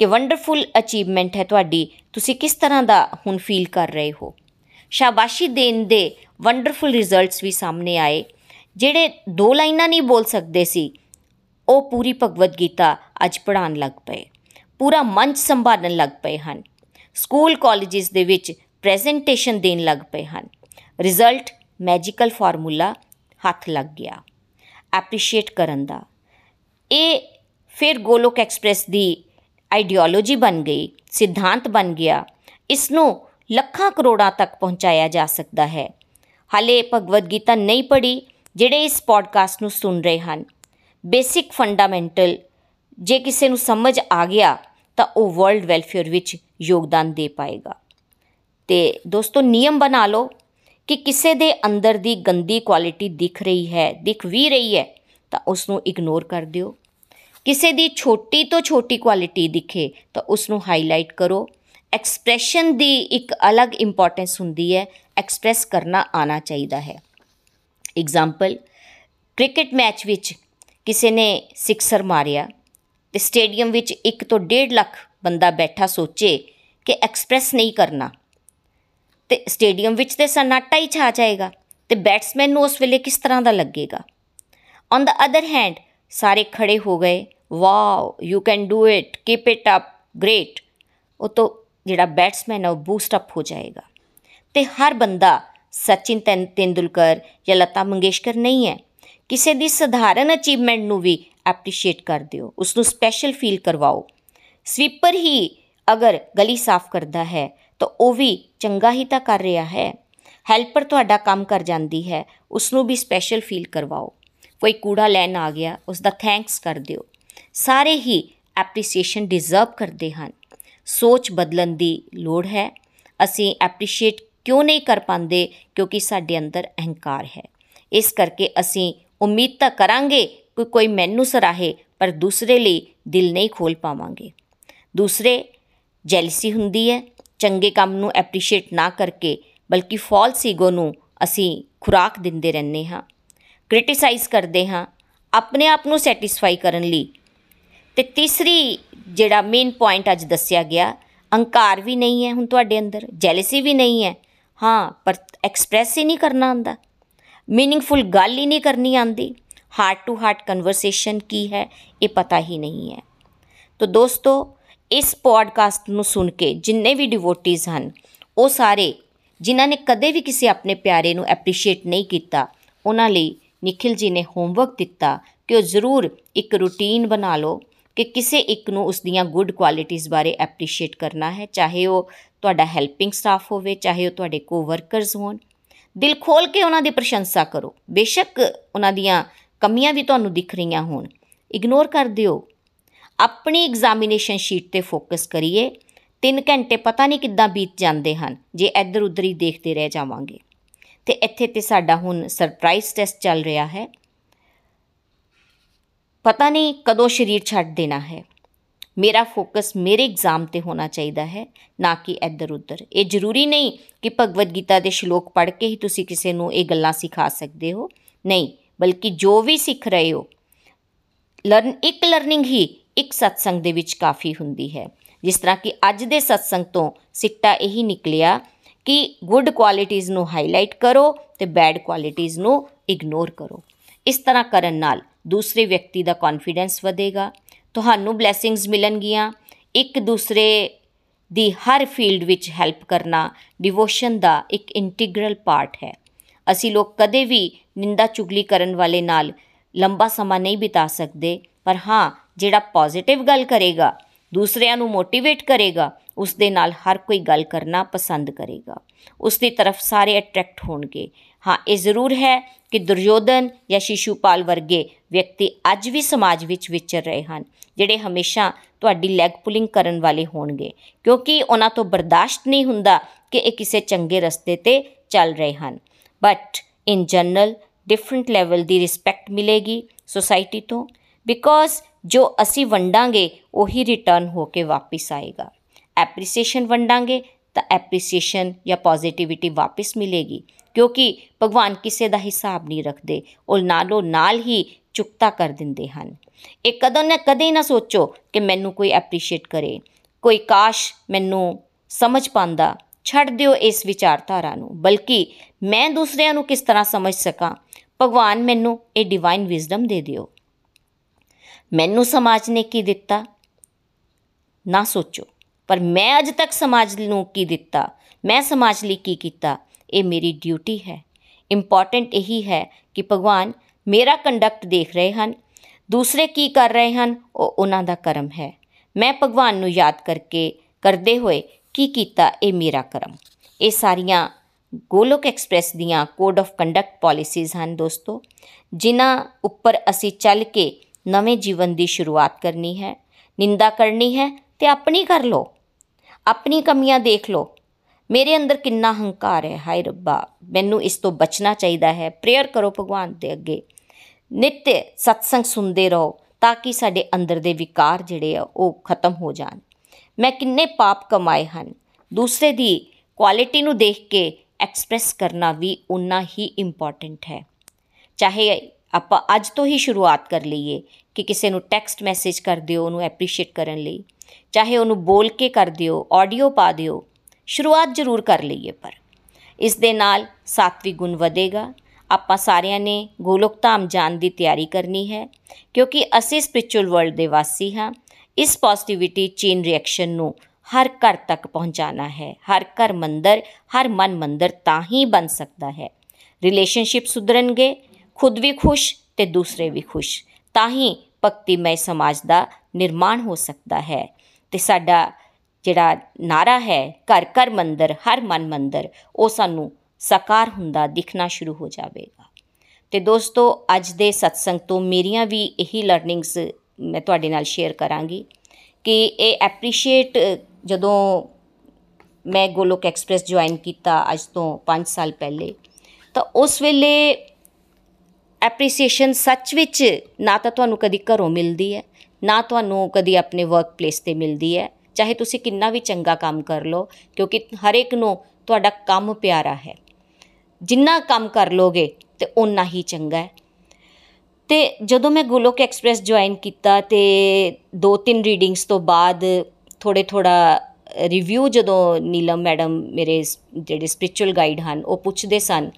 ਕਿ ਵੰਡਰਫੁਲ ਅਚੀਵਮੈਂਟ ਹੈ ਤੁਹਾਡੀ, ਤੁਸੀਂ ਕਿਸ ਤਰ੍ਹਾਂ ਦਾ ਹੁਣ ਫੀਲ ਕਰ ਰਹੇ ਹੋ? ਸ਼ਾਬਾਸ਼ੀ ਦੇਣ ਦੇ ਵੰਡਰਫੁਲ ਰਿਜ਼ਲਟਸ ਵੀ ਸਾਹਮਣੇ ਆਏ। ਜਿਹੜੇ ਦੋ ਲਾਈਨਾਂ ਨਹੀਂ ਬੋਲ ਸਕਦੇ ਸੀ, ਉਹ ਪੂਰੀ ਭਗਵਦ ਗੀਤਾ ਅੱਜ ਪੜਾਉਣ ਲੱਗ ਪਏ। ਪੂਰਾ ਮੰਚ ਸੰਭਾਲਣ ਲੱਗ ਪਏ ਹਨ। ਸਕੂਲ ਕਾਲਜਸ ਦੇ ਵਿੱਚ ਪ੍ਰੈਜੈਂਟੇਸ਼ਨ ਦੇਣ ਲੱਗ ਪਏ ਹਨ। ਰਿਜ਼ਲਟ ਮੈਜੀਕਲ ਫਾਰਮੂਲਾ ਹੱਥ ਲੱਗ ਗਿਆ। ਐਪਰੀਸ਼ੀਏਟ ਕਰਨ ਦਾ। ਇਹ ਫਿਰ ਗੋਲੋਕ ਐਕਸਪ੍ਰੈਸ ਦੀ ਆਈਡੀਓਲੋਜੀ ਬਣ ਗਈ, ਸਿਧਾਂਤ ਬਣ ਗਿਆ। ਇਸ ਨੂੰ ਲੱਖਾਂ ਕਰੋੜਾਂ ਤੱਕ ਪਹੁੰਚਾਇਆ ਜਾ ਸਕਦਾ ਹੈ। ਹਾਲੇ ਭਗਵਦ ਗੀਤਾ ਨਹੀਂ ਪੜ੍ਹੀ, ਜਿਹੜੇ ਇਸ ਪੋਡਕਾਸਟ ਨੂੰ ਸੁਣ ਰਹੇ ਹਨ। ਬੇਸਿਕ ਫੰਡਾਮੈਂਟਲ ਜੇ ਕਿਸੇ ਨੂੰ ਸਮਝ ਆ ਗਿਆ, ਤਾਂ ਉਹ ਵਰਲਡ ਵੈਲਫੇਅਰ ਵਿੱਚ ਯੋਗਦਾਨ ਦੇ ਪਾਏਗਾ। ਤੇ ਦੋਸਤੋ, ਨਿਯਮ ਬਣਾ ਲਓ ਕਿ ਕਿਸੇ ਦੇ ਅੰਦਰ ਦੀ ਗੰਦੀ ਕੁਆਲਿਟੀ ਦਿਖ ਰਹੀ ਹੈ, ਦਿਖ ਵੀ ਰਹੀ ਹੈ, ਤਾਂ ਉਸ ਨੂੰ ਇਗਨੋਰ ਕਰ ਦਿਓ। ਕਿਸੇ ਦੀ ਛੋਟੀ ਤੋਂ ਛੋਟੀ ਕੁਆਲਿਟੀ ਦਿਖੇ, ਤਾਂ ਉਸ ਨੂੰ ਹਾਈਲਾਈਟ ਕਰੋ। ਐਕਸਪ੍ਰੈਸ਼ਨ ਦੀ ਇੱਕ ਅਲੱਗ ਇੰਪੋਰਟੈਂਸ ਹੁੰਦੀ ਹੈ। ਐਕਸਪ੍ਰੈਸ ਕਰਨਾ ਆਣਾ ਚਾਹੀਦਾ ਹੈ। ਐਗਜ਼ਾਮਪਲ ਕ੍ਰਿਕਟ ਮੈਚ ਵਿੱਚ ਕਿਸੇ ਨੇ ਸਿਕਸਰ ਮਾਰਿਆ ਤੇ ਸਟੇਡੀਅਮ ਵਿੱਚ 1 ਤੋਂ 1.5 ਲੱਖ ਬੰਦਾ ਬੈਠਾ ਸੋਚੇ ਕਿ ਐਕਸਪ੍ਰੈਸ ਨਹੀਂ ਕਰਨਾ। ਤੇ ਸਟੇਡੀਅਮ ਵਿੱਚ ਤੇ ਸਨਾਟਾ ਹੀ ਛਾ ਜਾਏਗਾ ਤੇ ਬੈਟਸਮੈਨ ਨੂੰ ਉਸ ਵੇਲੇ ਕਿਸ ਤਰ੍ਹਾਂ ਦਾ ਲੱਗੇਗਾ? ਔਨ ਦਾ ਅਦਰ ਹੈਂਡ ਸਾਰੇ ਖੜੇ ਹੋ ਗਏ wow you can do it keep it up great ਉਹ ਤੋਂ ਜਿਹੜਾ ਬੈਟਸਮੈਨ ਹੈ, ਉਹ ਬੂਸਟ ਅਪ ਹੋ ਜਾਏਗਾ। ਤੇ ਹਰ ਬੰਦਾ ਸਚਿਨ ਤੇਂਦੁਲਕਰ ਜਾਂ ਲਤਾ ਮੰਗੇਸ਼ਕਰ ਨਹੀਂ ਹੈ। ਕਿਸੇ ਦੀ ਸਧਾਰਨ ਅਚੀਵਮੈਂਟ ਨੂੰ ਵੀ ਐਪਰੀਸ਼ੀਏਟ ਕਰ ਦਿਓ ਉਸ ਨੂੰ ਸਪੈਸ਼ਲ ਫੀਲ ਕਰਵਾਓ। ਸਵੀਪਰ ਹੀ ਅਗਰ ਗਲੀ ਸਾਫ਼ ਕਰਦਾ ਹੈ, ਤਾਂ ਉਹ ਵੀ ਚੰਗਾ ਹੀ ਤਾਂ ਕਰ ਰਿਹਾ ਹੈ। ਹੈਲਪਰ ਤੁਹਾਡਾ ਕੰਮ ਕਰ ਜਾਂਦੀ ਹੈ ਉਸ ਨੂੰ ਵੀ ਸਪੈਸ਼ਲ ਫੀਲ ਕਰਵਾਓ। ਕੋਈ ਕੂੜਾ ਲੈਣ ਆ ਗਿਆ ਉਸ ਦਾ ਥੈਂਕਸ ਕਰ ਦਿਓ। ਸਾਰੇ ਹੀ ਐਪਰੀਸੀਏਸ਼ਨ ਡਿਜ਼ਰਵ ਕਰਦੇ ਹਨ। ਸੋਚ ਬਦਲਣ ਦੀ ਲੋੜ ਹੈ। ਅਸੀਂ ਐਪਰੀਸ਼ੀਏਟ ਕਿਉਂ ਨਹੀਂ ਕਰ ਪਾਉਂਦੇ? ਕਿਉਂਕਿ ਸਾਡੇ ਅੰਦਰ ਅਹੰਕਾਰ ਹੈ। ਇਸ ਕਰਕੇ ਅਸੀਂ ਉਮੀਦ ਤਾਂ ਕਰਾਂਗੇ ਕਿ ਕੋਈ ਮੈਨੂੰ ਸਰਾਹੇ, ਪਰ ਦੂਸਰੇ ਲਈ ਦਿਲ ਨਹੀਂ ਖੋਲ ਪਾਵਾਂਗੇ। ਦੂਸਰੇ ਜੈਲਸੀ ਹੁੰਦੀ ਹੈ। ਚੰਗੇ ਕੰਮ ਨੂੰ ਐਪਰੀਸ਼ੀਏਟ ਨਾ ਕਰਕੇ, ਬਲਕਿ ਫਾਲਸ ਈਗੋ ਨੂੰ ਅਸੀਂ ਖੁਰਾਕ ਦਿੰਦੇ ਰਹਿੰਦੇ ਹਾਂ। ਕ੍ਰਿਟਿਸਾਈਜ਼ ਕਰਦੇ ਹਾਂ। ਆਪਣੇ ਆਪ ਨੂੰ ਸੈਟੀਸਫਾਈ ਕਰਨ ਲਈ ਤੇ ਤੀਸਰੀ ਜਿਹੜਾ ਮੇਨ ਪੁਆਇੰਟ ਅੱਜ ਦੱਸਿਆ ਗਿਆ, ਅਹੰਕਾਰ ਵੀ ਨਹੀਂ ਹੈ ਹੁਣ ਤੁਹਾਡੇ ਅੰਦਰ ਜੈਲਸੀ ਵੀ ਨਹੀਂ ਹੈ। ਹਾਂ, ਪਰ ਐਕਸਪ੍ਰੈਸ ਹੀ ਨਹੀਂ ਕਰਨਾ ਆਂਦਾ ਮੀਨਿੰਗਫੁਲ ਗੱਲ ਹੀ ਨਹੀਂ ਕਰਨੀ ਆਂਦੀ ਹਾਰਟ ਟੂ ਹਾਰਟ ਕਨਵਰਸੇਸ਼ਨ ਕੀ ਹੈ, ਇਹ ਪਤਾ ਹੀ ਨਹੀਂ ਹੈ। ਤੋ ਦੋਸਤੋ, ਇਸ ਪੋਡਕਾਸਟ ਨੂੰ ਸੁਣ ਕੇ ਜਿੰਨੇ ਵੀ ਡਿਵੋਟੀਜ਼ ਹਨ, ਉਹ ਸਾਰੇ ਜਿਨ੍ਹਾਂ ਨੇ ਕਦੇ ਵੀ ਕਿਸੇ ਆਪਣੇ ਪਿਆਰੇ ਨੂੰ ਐਪਰੀਸ਼ੀਏਟ ਨਹੀਂ ਕੀਤਾ, ਉਹਨਾਂ ਲਈ ਨikhil ji ਨੇ ਹੋਮਵਰਕ ਦਿੱਤਾ ਕਿ ਉਹ ਜ਼ਰੂਰ ਇੱਕ ਰੂਟੀਨ ਬਣਾ ਲਓ। ਕਿ ਕਿਸੇ ਇੱਕ ਨੂੰ ਉਸ ਦੀਆਂ ਗੁੱਡ ਕੁਆਲਿਟੀਆਂ ਬਾਰੇ ਐਪਰੀਸ਼ੀਏਟ ਕਰਨਾ ਹੈ, ਚਾਹੇ ਉਹ ਤੁਹਾਡਾ ਹੈਲਪਿੰਗ ਸਟਾਫ ਹੋਵੇ, ਚਾਹੇ ਉਹ ਤੁਹਾਡੇ ਕੋ-ਵਰਕਰਸ ਹੋਣ। ਦਿਲ ਖੋਲ ਕੇ ਉਹਨਾਂ ਦੀ ਪ੍ਰਸ਼ੰਸਾ ਕਰੋ। ਬੇਸ਼ੱਕ ਉਹਨਾਂ ਦੀਆਂ ਕਮੀਆਂ ਵੀ ਤੁਹਾਨੂੰ ਦਿਖ ਰਹੀਆਂ ਹੋਣ। ਇਗਨੋਰ ਕਰ ਦਿਓ। ਆਪਣੀ ਐਗਜ਼ਾਮੀਨੇਸ਼ਨ ਸ਼ੀਟ ਤੇ ਫੋਕਸ ਕਰੀਏ। 3 ਘੰਟੇ ਪਤਾ ਨਹੀਂ ਕਿੱਦਾਂ ਬੀਤ ਜਾਂਦੇ ਹਨ, ਜੇ ਇੱਧਰ ਉੱਧਰ ਹੀ ਦੇਖਦੇ ਰਹਿ ਜਾਵਾਂਗੇ। ਤੇ ਇੱਥੇ ਤੇ ਸਾਡਾ ਹੁਣ ਸਰਪ੍ਰਾਈਜ਼ ਟੈਸਟ ਚੱਲ ਰਿਹਾ ਹੈ। ਪਤਾ ਨਹੀਂ ਕਦੋਂ ਸਰੀਰ ਛੱਡ ਦੇਣਾ ਹੈ। ਮੇਰਾ ਫੋਕਸ ਮੇਰੇ ਐਗਜ਼ਾਮ ਤੇ ਹੋਣਾ ਚਾਹੀਦਾ ਹੈ, ਨਾ ਕਿ ਇੱਧਰ ਉੱਧਰ। ਇਹ ਜ਼ਰੂਰੀ ਨਹੀਂ ਕਿ ਭਗਵਦ ਗੀਤਾ ਦੇ ਸ਼ਲੋਕ ਪੜ੍ਹ ਕੇ ਹੀ ਤੁਸੀਂ ਕਿਸੇ ਨੂੰ ਇਹ ਗੱਲਾਂ ਸਿਖਾ ਸਕਦੇ ਹੋ। ਨਹੀਂ, ਬਲਕਿ ਜੋ ਵੀ ਸਿੱਖ ਰਹੇ ਹੋ ਲਰਨ ਇੱਕ ਲਰਨਿੰਗ ਹੀ ਇੱਕ ਸਤਸੰਗ ਦੇ ਵਿੱਚ ਕਾਫੀ ਹੁੰਦੀ ਹੈ। ਜਿਸ ਤਰ੍ਹਾਂ ਕਿ ਅੱਜ ਦੇ ਸਤਸੰਗ ਤੋਂ ਸਿੱਟਾ ਇਹੀ ਨਿਕਲਿਆ ਕਿ ਗੁੱਡ ਕੁਆਲਿਟੀਆਂ ਨੂੰ ਹਾਈਲਾਈਟ ਕਰੋ ਤੇ ਬੈਡ ਕੁਆਲਿਟੀਆਂ ਨੂੰ ਇਗਨੋਰ ਕਰੋ। ਇਸ ਤਰ੍ਹਾਂ ਕਰਨ ਨਾਲ ਦੂਸਰੇ ਵਿਅਕਤੀ ਦਾ ਕੌਨਫੀਡੈਂਸ ਵਧੇਗਾ, ਤੁਹਾਨੂੰ ਬਲੇਸਿੰਗਸ ਮਿਲਣਗੀਆਂ। ਇੱਕ ਦੂਸਰੇ ਦੀ ਹਰ ਫੀਲਡ ਵਿੱਚ ਹੈਲਪ ਕਰਨਾ ਡਿਵੋਸ਼ਨ ਦਾ ਇੱਕ ਇੰਟੀਗਰਲ ਪਾਰਟ ਹੈ। ਅਸੀਂ ਲੋਕ ਕਦੇ ਵੀ ਨਿੰਦਾ ਚੁਗਲੀ ਕਰਨ ਵਾਲੇ ਨਾਲ ਲੰਬਾ ਸਮਾਂ ਨਹੀਂ ਬਿਤਾ ਸਕਦੇ, ਪਰ ਹਾਂ, ਜਿਹੜਾ ਪੋਜ਼ਿਟਿਵ ਗੱਲ ਕਰੇਗਾ, ਦੂਸਰਿਆਂ ਨੂੰ ਮੋਟੀਵੇਟ ਕਰੇਗਾ ਉਸ ਦੇ ਨਾਲ ਹਰ ਕੋਈ ਗੱਲ ਕਰਨਾ ਪਸੰਦ ਕਰੇਗਾ। ਉਸ ਦੀ ਤਰਫ ਸਾਰੇ ਅਟਰੈਕਟ ਹੋਣਗੇ। ਹਾਂ, ਇਹ ਜ਼ਰੂਰ ਹੈ ਕਿ ਦੁਰਯੋਧਨ ਜਾਂ ਸ਼ਿਸ਼ੂਪਾਲ ਵਰਗੇ ਵਿਅਕਤੀ ਅੱਜ ਵੀ ਸਮਾਜ ਵਿੱਚ ਵਿਚਰ ਰਹੇ ਹਨ, ਜਿਹੜੇ ਹਮੇਸ਼ਾ ਤੁਹਾਡੀ ਲੈਗ ਪੁਲਿੰਗ ਕਰਨ ਵਾਲੇ ਹੋਣਗੇ, ਕਿਉਂਕਿ ਉਹਨਾਂ ਤੋਂ ਬਰਦਾਸ਼ਤ ਨਹੀਂ ਹੁੰਦਾ ਕਿ ਇਹ ਕਿਸੇ ਚੰਗੇ ਰਸਤੇ ਤੇ ਚੱਲ ਰਹੇ ਹਨ। But in general different level the respect ਮਿਲੇਗੀ ਸੋਸਾਇਟੀ ਤੋਂ ਬਿਕੋਜ਼ ਜੋ ਅਸੀਂ ਵੰਡਾਂਗੇ, ਉਹੀ ਰਿਟਰਨ ਹੋ ਕੇ ਵਾਪਸ ਆਏਗਾ। ਐਪਰੀਸੀਏਸ਼ਨ ਵੰਡਾਂਗੇ, ਤਾਂ ਐਪਰੀਸੀਏਸ਼ਨ ਜਾਂ ਪੋਜ਼ਿਟਿਵਿਟੀ ਵਾਪਸ ਮਿਲੇਗੀ। ਕਿਉਂਕਿ ਭਗਵਾਨ ਕਿਸੇ ਦਾ ਹਿਸਾਬ ਨਹੀਂ ਰੱਖਦੇ, ਉਹ ਨਾਲੋਂ ਨਾਲ ਹੀ ਚੁਕਤਾ ਕਰ ਦਿੰਦੇ ਹਨ। ਇਹ ਕਦੋਂ ਨਾ ਕਦੇ ਨਾ ਸੋਚੋ ਕਿ ਮੈਨੂੰ ਕੋਈ ਐਪਰੀਸ਼ੀਏਟ ਕਰੇ। ਕੋਈ ਕਾਸ਼ ਮੈਨੂੰ ਸਮਝ ਪਾਉਂਦਾ, ਛੱਡ ਦਿਓ ਇਸ ਵਿਚਾਰਧਾਰਾ ਨੂੰ। ਬਲਕਿ ਮੈਂ ਦੂਸਰਿਆਂ ਨੂੰ ਕਿਸ ਤਰ੍ਹਾਂ ਸਮਝ ਸਕਾਂ? ਭਗਵਾਨ ਮੈਨੂੰ ਇਹ ਡਿਵਾਈਨ ਵਿਜ਼ਡਮ ਦੇ ਦਿਓ। ਮੈਨੂੰ ਸਮਾਜ ਨੇ ਕੀ ਦਿੱਤਾ? ਨਾ ਸੋਚੋ। ਪਰ ਮੈਂ ਅਜ ਤੱਕ ਸਮਾਜ ਨੂੰ ਕੀ ਦਿੱਤਾ? ਮੈਂ ਸਮਾਜ ਲਈ ਕੀ ਕੀਤਾ? ਇਹ ਮੇਰੀ ਡਿਊਟੀ ਹੈ। ਇੰਪੋਰਟੈਂਟ ਇਹੀ ਹੈ ਕਿ ਭਗਵਾਨ ਮੇਰਾ ਕੰਡਕਟ ਦੇਖ ਰਹੇ ਹਨ। ਦੂਸਰੇ ਕੀ ਕਰ ਰਹੇ ਹਨ? ਉਹ ਉਹਨਾਂ ਦਾ ਕਰਮ ਹੈ। ਮੈਂ ਭਗਵਾਨ ਨੂੰ ਯਾਦ ਕਰਕੇ ਕਰਦੇ ਹੋਏ ਕੀ ਕੀਤਾ? ਇਹ ਮੇਰਾ ਕਰਮ। ਇਹ ਸਾਰੀਆਂ ਗੋਲੋਕ ਐਕਸਪ੍ਰੈਸ ਦੀਆਂ ਕੋਡ ਆਫ ਕੰਡਕਟ ਪਾਲਿਸੀਜ਼ ਹਨ ਦੋਸਤੋ, ਜਿਨ੍ਹਾਂ ਉੱਪਰ ਅਸੀਂ ਚੱਲ ਕੇ ਨਵੇਂ ਜੀਵਨ ਦੀ ਸ਼ੁਰੂਆਤ ਕਰਨੀ ਹੈ। ਨਿੰਦਾ ਕਰਨੀ ਹੈ ਤੇ ਆਪਣੀ ਕਰ ਲੋ ਆਪਣੀ ਕਮੀਆਂ ਦੇਖ ਲੋ ਮੇਰੇ ਅੰਦਰ ਕਿੰਨਾ ਹੰਕਾਰ ਹੈ, ਹਾਏ ਰੱਬਾ, ਮੈਨੂੰ ਇਸ ਤੋਂ ਬਚਣਾ ਚਾਹੀਦਾ ਹੈ। ਪ੍ਰੇਅਰ ਕਰੋ ਭਗਵਾਨ ਦੇ ਅੱਗੇ। ਨਿਤ ਸਤਸੰਗ ਸੁਣਦੇ ਰਹੋ ਤਾਂ ਕਿ ਸਾਡੇ ਅੰਦਰ ਦੇ ਵਿਕਾਰ ਜਿਹੜੇ ਆ, ਉਹ ਖਤਮ ਹੋ ਜਾਣ। ਮੈਂ ਕਿੰਨੇ ਪਾਪ ਕਮਾਏ ਹਨ। ਦੂਸਰੇ ਦੀ ਕੁਆਲਿਟੀ ਨੂੰ ਦੇਖ ਕੇ ਐਕਸਪ੍ਰੈਸ ਕਰਨਾ ਵੀ ਉਨਾ ਹੀ ਇੰਪੋਰਟੈਂਟ ਹੈ। ਚਾਹੇ ਆਪਾਂ ਅੱਜ ਤੋਂ ਹੀ ਸ਼ੁਰੂਆਤ ਕਰ ਲਈਏ ਕਿ ਕਿਸੇ ਨੂੰ ਟੈਕਸਟ ਮੈਸੇਜ ਕਰ ਦਿਓ, ਉਹਨੂੰ ਐਪਰੀਸ਼ੀਏਟ ਕਰਨ ਲਈ। ਚਾਹੇ ਉਹਨੂੰ ਬੋਲ ਕੇ ਕਰ ਦਿਓ ਆਡੀਓ ਪਾ ਦਿਓ। ਸ਼ੁਰੂਆਤ ਜ਼ਰੂਰ ਕਰ ਲਈਏ ਪਰ। ਇਸ ਦੇ ਨਾਲ ਸਾਤਵੀ ਗੁਣ ਵਧੇਗਾ। ਆਪਾਂ ਸਾਰਿਆਂ ਨੇ ਗੋਲੋਕ ਧਾਮ ਜਾਣ ਦੀ ਤਿਆਰੀ ਕਰਨੀ ਹੈ, ਕਿਉਂਕਿ ਅਸੀਂ ਸਪਿਰਚੁਅਲ ਵਰਲਡ ਦੇ ਵਾਸੀ ਹਾਂ। ਇਸ ਪੋਜ਼ਿਟਿਵਿਟੀ ਚੇਨ ਰਿਐਕਸ਼ਨ ਨੂੰ ਹਰ ਘਰ ਤੱਕ ਪਹੁੰਚਾਣਾ ਹੈ। ਹਰ ਘਰ ਮੰਦਰ, ਹਰ ਮਨ ਮੰਦਰ ਤਾਂ ਹੀ ਬਣ ਸਕਦਾ ਹੈ। ਰਿਲੇਸ਼ਨਸ਼ਿਪ ਸੁਧਰਨਗੇ, ਖੁਦ ਵੀ ਖੁਸ਼ ਤੇ ਦੂਸਰੇ ਵੀ ਖੁਸ਼। ਤਾਂ ਹੀ ਭਗਤੀਮय ਸਮਾਜ ਦਾ ਨਿਰਮਾਣ ਹੋ ਸਕਦਾ ਹੈ ਤੇ ਸਾਡਾ ਜਿਹੜਾ ਨਾਰਾ ਹੈ, ਘਰ ਘਰ ਮੰਦਰ, ਹਰ ਮਨ ਮੰਦਰ, ਉਹ ਸਾਨੂੰ ਸਾਕਾਰ ਹੁੰਦਾ, ਦਿਖਣਾ ਸ਼ੁਰੂ ਹੋ ਜਾਵੇਗਾ। ਤੇ ਦੋਸਤੋ, ਅੱਜ ਦੇ ਸਤਸੰਗ ਤੋਂ ਮੇਰੀਆਂ ਵੀ ਇਹੀ ਲਰਨਿੰਗਸ ਮੈਂ ਤੁਹਾਡੇ ਨਾਲ ਸ਼ੇਅਰ ਕਰਾਂਗੀ ਕਿ ਇਹ ਐਪਰੀਸ਼ੀਏਟ ਜਦੋਂ ਮੈਂ ਗੋਲੋਕ ਐਕਸਪ੍ਰੈਸ ਜੁਆਇਨ ਕੀਤਾ ਅੱਜ ਤੋਂ 5 ਸਾਲ ਪਹਿਲੇ, ਤਾਂ ਉਸ ਵੇਲੇ ਐਪਰੀਸੀਏਸ਼ਨ ਸੱਚ ਵਿੱਚ ਨਾ ਤਾਂ ਤੁਹਾਨੂੰ ਕਦੀ ਘਰੋਂ ਮਿਲਦੀ ਹੈ, ਨਾ ਤੁਹਾਨੂੰ ਕਦੀ ਆਪਣੇ ਵਰਕ ਪਲੇਸ ਤੇ ਮਿਲਦੀ ਹੈ ਚਾਹੇ ਤੁਸੀਂ ਕਿੰਨਾ ਵੀ ਚੰਗਾ ਕੰਮ ਕਰ ਲਓ, ਕਿਉਂਕਿ ਹਰ ਇੱਕ ਨੂੰ ਤੁਹਾਡਾ ਕੰਮ ਪਿਆਰਾ ਹੈ। ਜਿੰਨਾ ਕੰਮ ਕਰ ਲੋਗੇ ਤੇ ਉਨਾ ਹੀ ਚੰਗਾ ਹੈ। ਤੇ ਜਦੋਂ ਮੈਂ ਗੋਲੋਕ ਐਕਸਪ੍ਰੈਸ ਜੁਆਇਨ ਕੀਤਾ ਤੇ ਦੋ ਤਿੰਨ ਰੀਡਿੰਗਸ ਤੋਂ ਬਾਅਦ ਥੋੜੇ ਥੋੜਾ ਰਿਵਿਊ ਜਦੋਂ ਨੀਲਮ ਮੈਡਮ ਮੇਰੇ ਜਿਹੜੇ ਸਪਿਰਚੁਅਲ ਗਾਈਡ ਹਨ, ਉਹ ਪੁੱਛਦੇ ਸਨ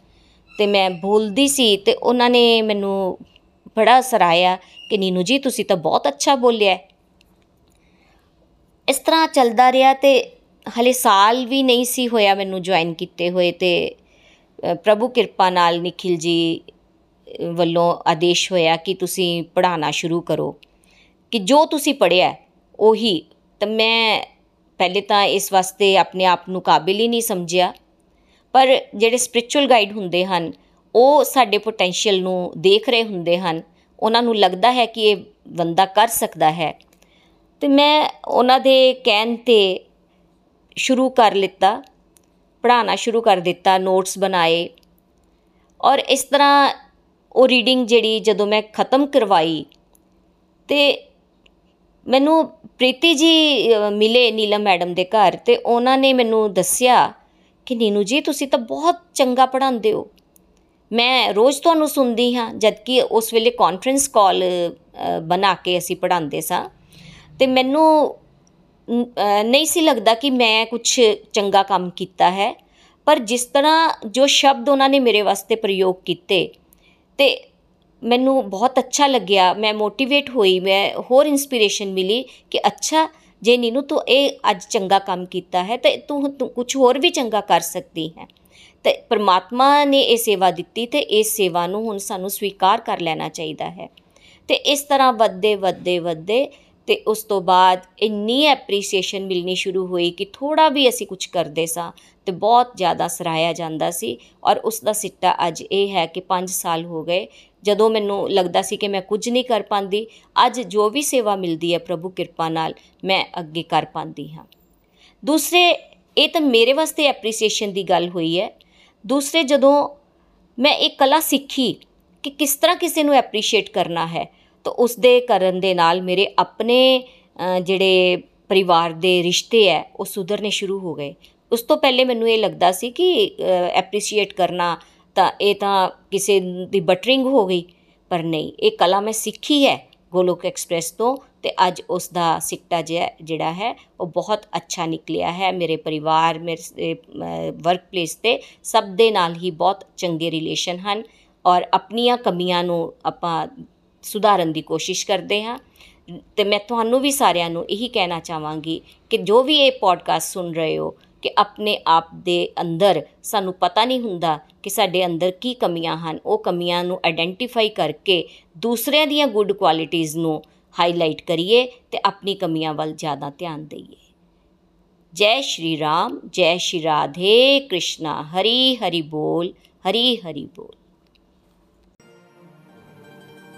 ਤੇ ਮੈਂ ਬੋਲਦੀ ਸੀ ਤੇ ਉਹਨਾਂ ਨੇ ਮੈਨੂੰ ਬੜਾ ਸਰਾਇਆ ਕਿ ਨੀਨੂ ਜੀ, ਤੁਸੀਂ ਤਾਂ ਬਹੁਤ ਅੱਛਾ ਬੋਲਿਆ। ਇਸ ਤਰ੍ਹਾਂ ਚੱਲਦਾ ਰਿਹਾ ਤੇ ਹਲੇ ਸਾਲ ਵੀ ਨਹੀਂ ਸੀ ਹੋਇਆ ਮੈਨੂੰ ਜੁਆਇਨ ਕੀਤੇ ਹੋਏ ਤੇ ਪ੍ਰਭੂ ਕਿਰਪਾ ਨਾਲ ਨikhil ਜੀ ਵੱਲੋਂ ਆਦੇਸ਼ ਹੋਇਆ ਕਿ ਤੁਸੀਂ ਪੜਾਉਣਾ ਸ਼ੁਰੂ ਕਰੋ। ਕਿ ਜੋ ਤੁਸੀਂ ਪੜਿਆ ਉਹੀ। ਤਾਂ ਮੈਂ ਪਹਿਲੇ ਤਾਂ ਇਸ ਵਾਸਤੇ ਆਪਣੇ ਆਪ ਨੂੰ ਕਾਬਿਲ ਹੀ ਨਹੀਂ ਸਮਝਿਆ। ਪਰ ਜਿਹੜੇ ਸਪਿਰਚੁਅਲ ਗਾਈਡ ਹੁੰਦੇ ਹਨ, ਉਹ ਸਾਡੇ ਪੋਟੈਂਸ਼ੀਅਲ ਨੂੰ ਦੇਖ ਰਹੇ ਹੁੰਦੇ ਹਨ। ਉਹਨਾਂ ਨੂੰ ਲੱਗਦਾ ਹੈ ਕਿ ਇਹ ਬੰਦਾ ਕਰ ਸਕਦਾ ਹੈ। ਤੇ ਮੈਂ ਉਹਨਾਂ ਦੇ ਕਹਿਣ ਤੇ ਸ਼ੁਰੂ ਕਰ ਲਿੱਤਾ ਪੜਾਉਣਾ ਸ਼ੁਰੂ ਕਰ ਦਿੱਤਾ ਨੋਟਸ ਬਣਾਏ ਔਰ ਇਸ ਤਰ੍ਹਾਂ ਉਹ ਰੀਡਿੰਗ ਜਿਹੜੀ ਜਦੋਂ ਮੈਂ ਖਤਮ ਕਰਵਾਈ ਤੇ ਮੈਨੂੰ ਪ੍ਰੀਤੀ ਜੀ ਮਿਲੇ ਨੀਲਮ ਮੈਡਮ ਦੇ ਘਰ ਤੇ ਉਹਨਾਂ ਨੇ ਮੈਨੂੰ ਦੱਸਿਆ ਕਿ ਨੀਨੂ ਜੀ, ਤੁਸੀਂ ਤਾਂ ਬਹੁਤ ਚੰਗਾ ਪੜਾਉਂਦੇ ਹੋ। ਮੈਂ ਰੋਜ਼ ਤੁਹਾਨੂੰ ਸੁਣਦੀ ਹਾਂ ਜਦਕਿ ਉਸ ਵੇਲੇ ਕਾਨਫਰੰਸ ਕਾਲ ਬਣਾ ਕੇ ਅਸੀਂ ਪੜ੍ਹਾਉਂਦੇ ਸਾਂ। ਤੇ ਮੈਨੂੰ ਨ- ਅ, ਨਹੀਂ ਸੀ ਲੱਗਦਾ ਕਿ ਮੈਂ ਕੁਝ ਚੰਗਾ ਕੰਮ ਕੀਤਾ ਹੈ। ਪਰ ਜਿਸ ਤਰ੍ਹਾਂ ਜੋ ਸ਼ਬਦ ਉਹਨਾਂ ਨੇ ਮੇਰੇ ਵਾਸਤੇ ਪ੍ਰਯੋਗ ਕੀਤੇ ਤੇ ਮੈਨੂੰ ਬਹੁਤ ਅੱਛਾ ਲੱਗਿਆ। ਮੈਂ ਮੋਟੀਵੇਟ ਹੋਈ ਮੈਂ ਹੋਰ ਇਨਸਪੀਰੇਸ਼ਨ ਮਿਲੀ ਕਿ ਅੱਛਾ ਜੇ ਨੀਨੂ ਤੂੰ ਇਹ ਅੱਜ ਚੰਗਾ ਕੰਮ ਕੀਤਾ ਹੈ ਤੇ ਤੂੰ ਤੂੰ ਕੁਝ ਹੋਰ ਵੀ ਚੰਗਾ ਕਰ ਸਕਦੀ ਹੈ। ਤੇ ਪ੍ਰਮਾਤਮਾ ਨੇ ਇਹ ਸੇਵਾ ਦਿੱਤੀ ਤੇ ਇਸ ਸੇਵਾ ਨੂੰ ਹੁਣ ਸਾਨੂੰ ਸਵੀਕਾਰ ਕਰ ਲੈਣਾ ਚਾਹੀਦਾ ਹੈ। ਤੇ ਇਸ ਤਰ੍ਹਾਂ ਵੱਧਦੇ ਵੱਧਦੇ ਵੱਧਦੇ ਤੇ ਉਸ ਤੋਂ ਬਾਅਦ ਇੰਨੀ ਐਪਰੀਸੀਏਸ਼ਨ ਮਿਲਣੀ ਸ਼ੁਰੂ ਹੋਈ ਕਿ ਥੋੜਾ ਵੀ ਅਸੀਂ ਕੁਝ ਕਰਦੇ ਸਾਂ ਤੇ ਬਹੁਤ ਜ਼ਿਆਦਾ ਸਰਾਇਆ ਜਾਂਦਾ ਸੀ ਔਰ ਉਸ ਦਾ ਸਿੱਟਾ ਅੱਜ ਇਹ ਹੈ ਕਿ 5 ਸਾਲ ਹੋ ਗਏ। ਜਦੋਂ ਮੈਨੂੰ ਲੱਗਦਾ ਸੀ ਕਿ ਮੈਂ ਕੁਝ ਨਹੀਂ ਕਰ ਪਾਉਂਦੀ ਅੱਜ ਜੋ ਵੀ ਸੇਵਾ ਮਿਲਦੀ ਹੈ ਪ੍ਰਭੂ ਕਿਰਪਾ ਨਾਲ ਮੈਂ ਅੱਗੇ ਕਰ ਪਾਉਂਦੀ ਹਾਂ। ਦੂਸਰੇ, ਇਹ ਤਾਂ ਮੇਰੇ ਵਾਸਤੇ ਐਪਰੀਸੀਏਸ਼ਨ ਦੀ ਗੱਲ ਹੋਈ ਹੈ। ਦੂਸਰੇ, ਜਦੋਂ ਮੈਂ ਇਹ ਕਲਾ ਸਿੱਖੀ ਕਿ ਕਿਸ ਤਰ੍ਹਾਂ ਕਿਸੇ ਨੂੰ ਐਪਰੀਸ਼ੀਏਟ ਕਰਨਾ ਹੈ ਤਾਂ ਉਸ ਦੇ ਕਰਨ ਦੇ ਨਾਲ ਮੇਰੇ ਆਪਣੇ ਅ, ਜਿਹੜੇ ਪਰਿਵਾਰ ਦੇ ਰਿਸ਼ਤੇ ਹੈ ਉਹ ਸੁਧਰਨੇ ਸ਼ੁਰੂ ਹੋ ਗਏ। ਉਸ ਤੋਂ ਪਹਿਲੇ ਮੈਨੂੰ ਇਹ ਲੱਗਦਾ ਸੀ ਕਿ ਐਪਰੀਸ਼ੀਏਟ ਕਰਨਾ ਤਾਂ ਇਹ ਤਾਂ ਕਿਸੇ ਦੀ ਬਟਰਿੰਗ ਹੋ ਗਈ ਪਰ ਨਹੀਂ ਇਹ ਕਲਾ ਮੈਂ ਸਿੱਖੀ ਹੈ ਗੋਲੋਕ ਐਕਸਪ੍ਰੈਸ ਤੋਂ ਤੇ ਅੱਜ ਉਸ ਦਾ ਸਿੱਟਾ ਜਿਹਾ ਜਿਹੜਾ ਹੈ ਉਹ ਬਹੁਤ ਅੱਛਾ ਨਿਕਲਿਆ ਹੈ ਮੇਰੇ ਪਰਿਵਾਰ ਮੇਰੇ ਵਰਕ ਪਲੇਸ ਤੇ ਸਭ ਦੇ ਨਾਲ ਹੀ ਬਹੁਤ ਚੰਗੇ ਰਿਲੇਸ਼ਨ ਹਨ ਔਰ ਆਪਣੀਆਂ ਕਮੀਆਂ ਨੂੰ ਆਪਾਂ ਸੁਧਾਰਨ ਦੀ ਕੋਸ਼ਿਸ਼ ਕਰਦੇ ਹਾਂ। ਤੇ ਮੈਂ ਤੁਹਾਨੂੰ ਵੀ ਸਾਰਿਆਂ ਨੂੰ ਇਹੀ ਕਹਿਣਾ ਚਾਹਾਂਗੀ ਕਿ ਜੋ ਵੀ ਇਹ ਪੋਡਕਾਸਟ ਸੁਣ ਰਹੇ ਹੋ, ਕਿ ਆਪਣੇ ਆਪ ਦੇ ਅੰਦਰ ਸਾਨੂੰ ਪਤਾ ਨਹੀਂ ਹੁੰਦਾ ਕਿ ਸਾਡੇ ਅੰਦਰ ਕੀ ਕਮੀਆਂ ਹਨ। ਉਹ ਕਮੀਆਂ ਨੂੰ ਆਇਡੈਂਟੀਫਾਈ ਕਰਕੇ ਦੂਸਰਿਆਂ ਦੀਆਂ ਗੁੱਡ ਕੁਆਲਿਟੀਆਂ ਨੂੰ ਹਾਈਲਾਈਟ ਕਰੀਏ ਤੇ ਆਪਣੀ ਕਮੀਆਂ ਵੱਲ ਜ਼ਿਆਦਾ ਧਿਆਨ ਦਈਏ। ਜੈ ਸ਼੍ਰੀ ਰਾਮ, ਜੈ ਸ਼੍ਰੀ ਰਾਧੇ ਕ੍ਰਿਸ਼ਨਾ। ਹਰੀ ਹਰੀ ਬੋਲ, ਹਰੀ ਹਰੀ ਬੋਲ।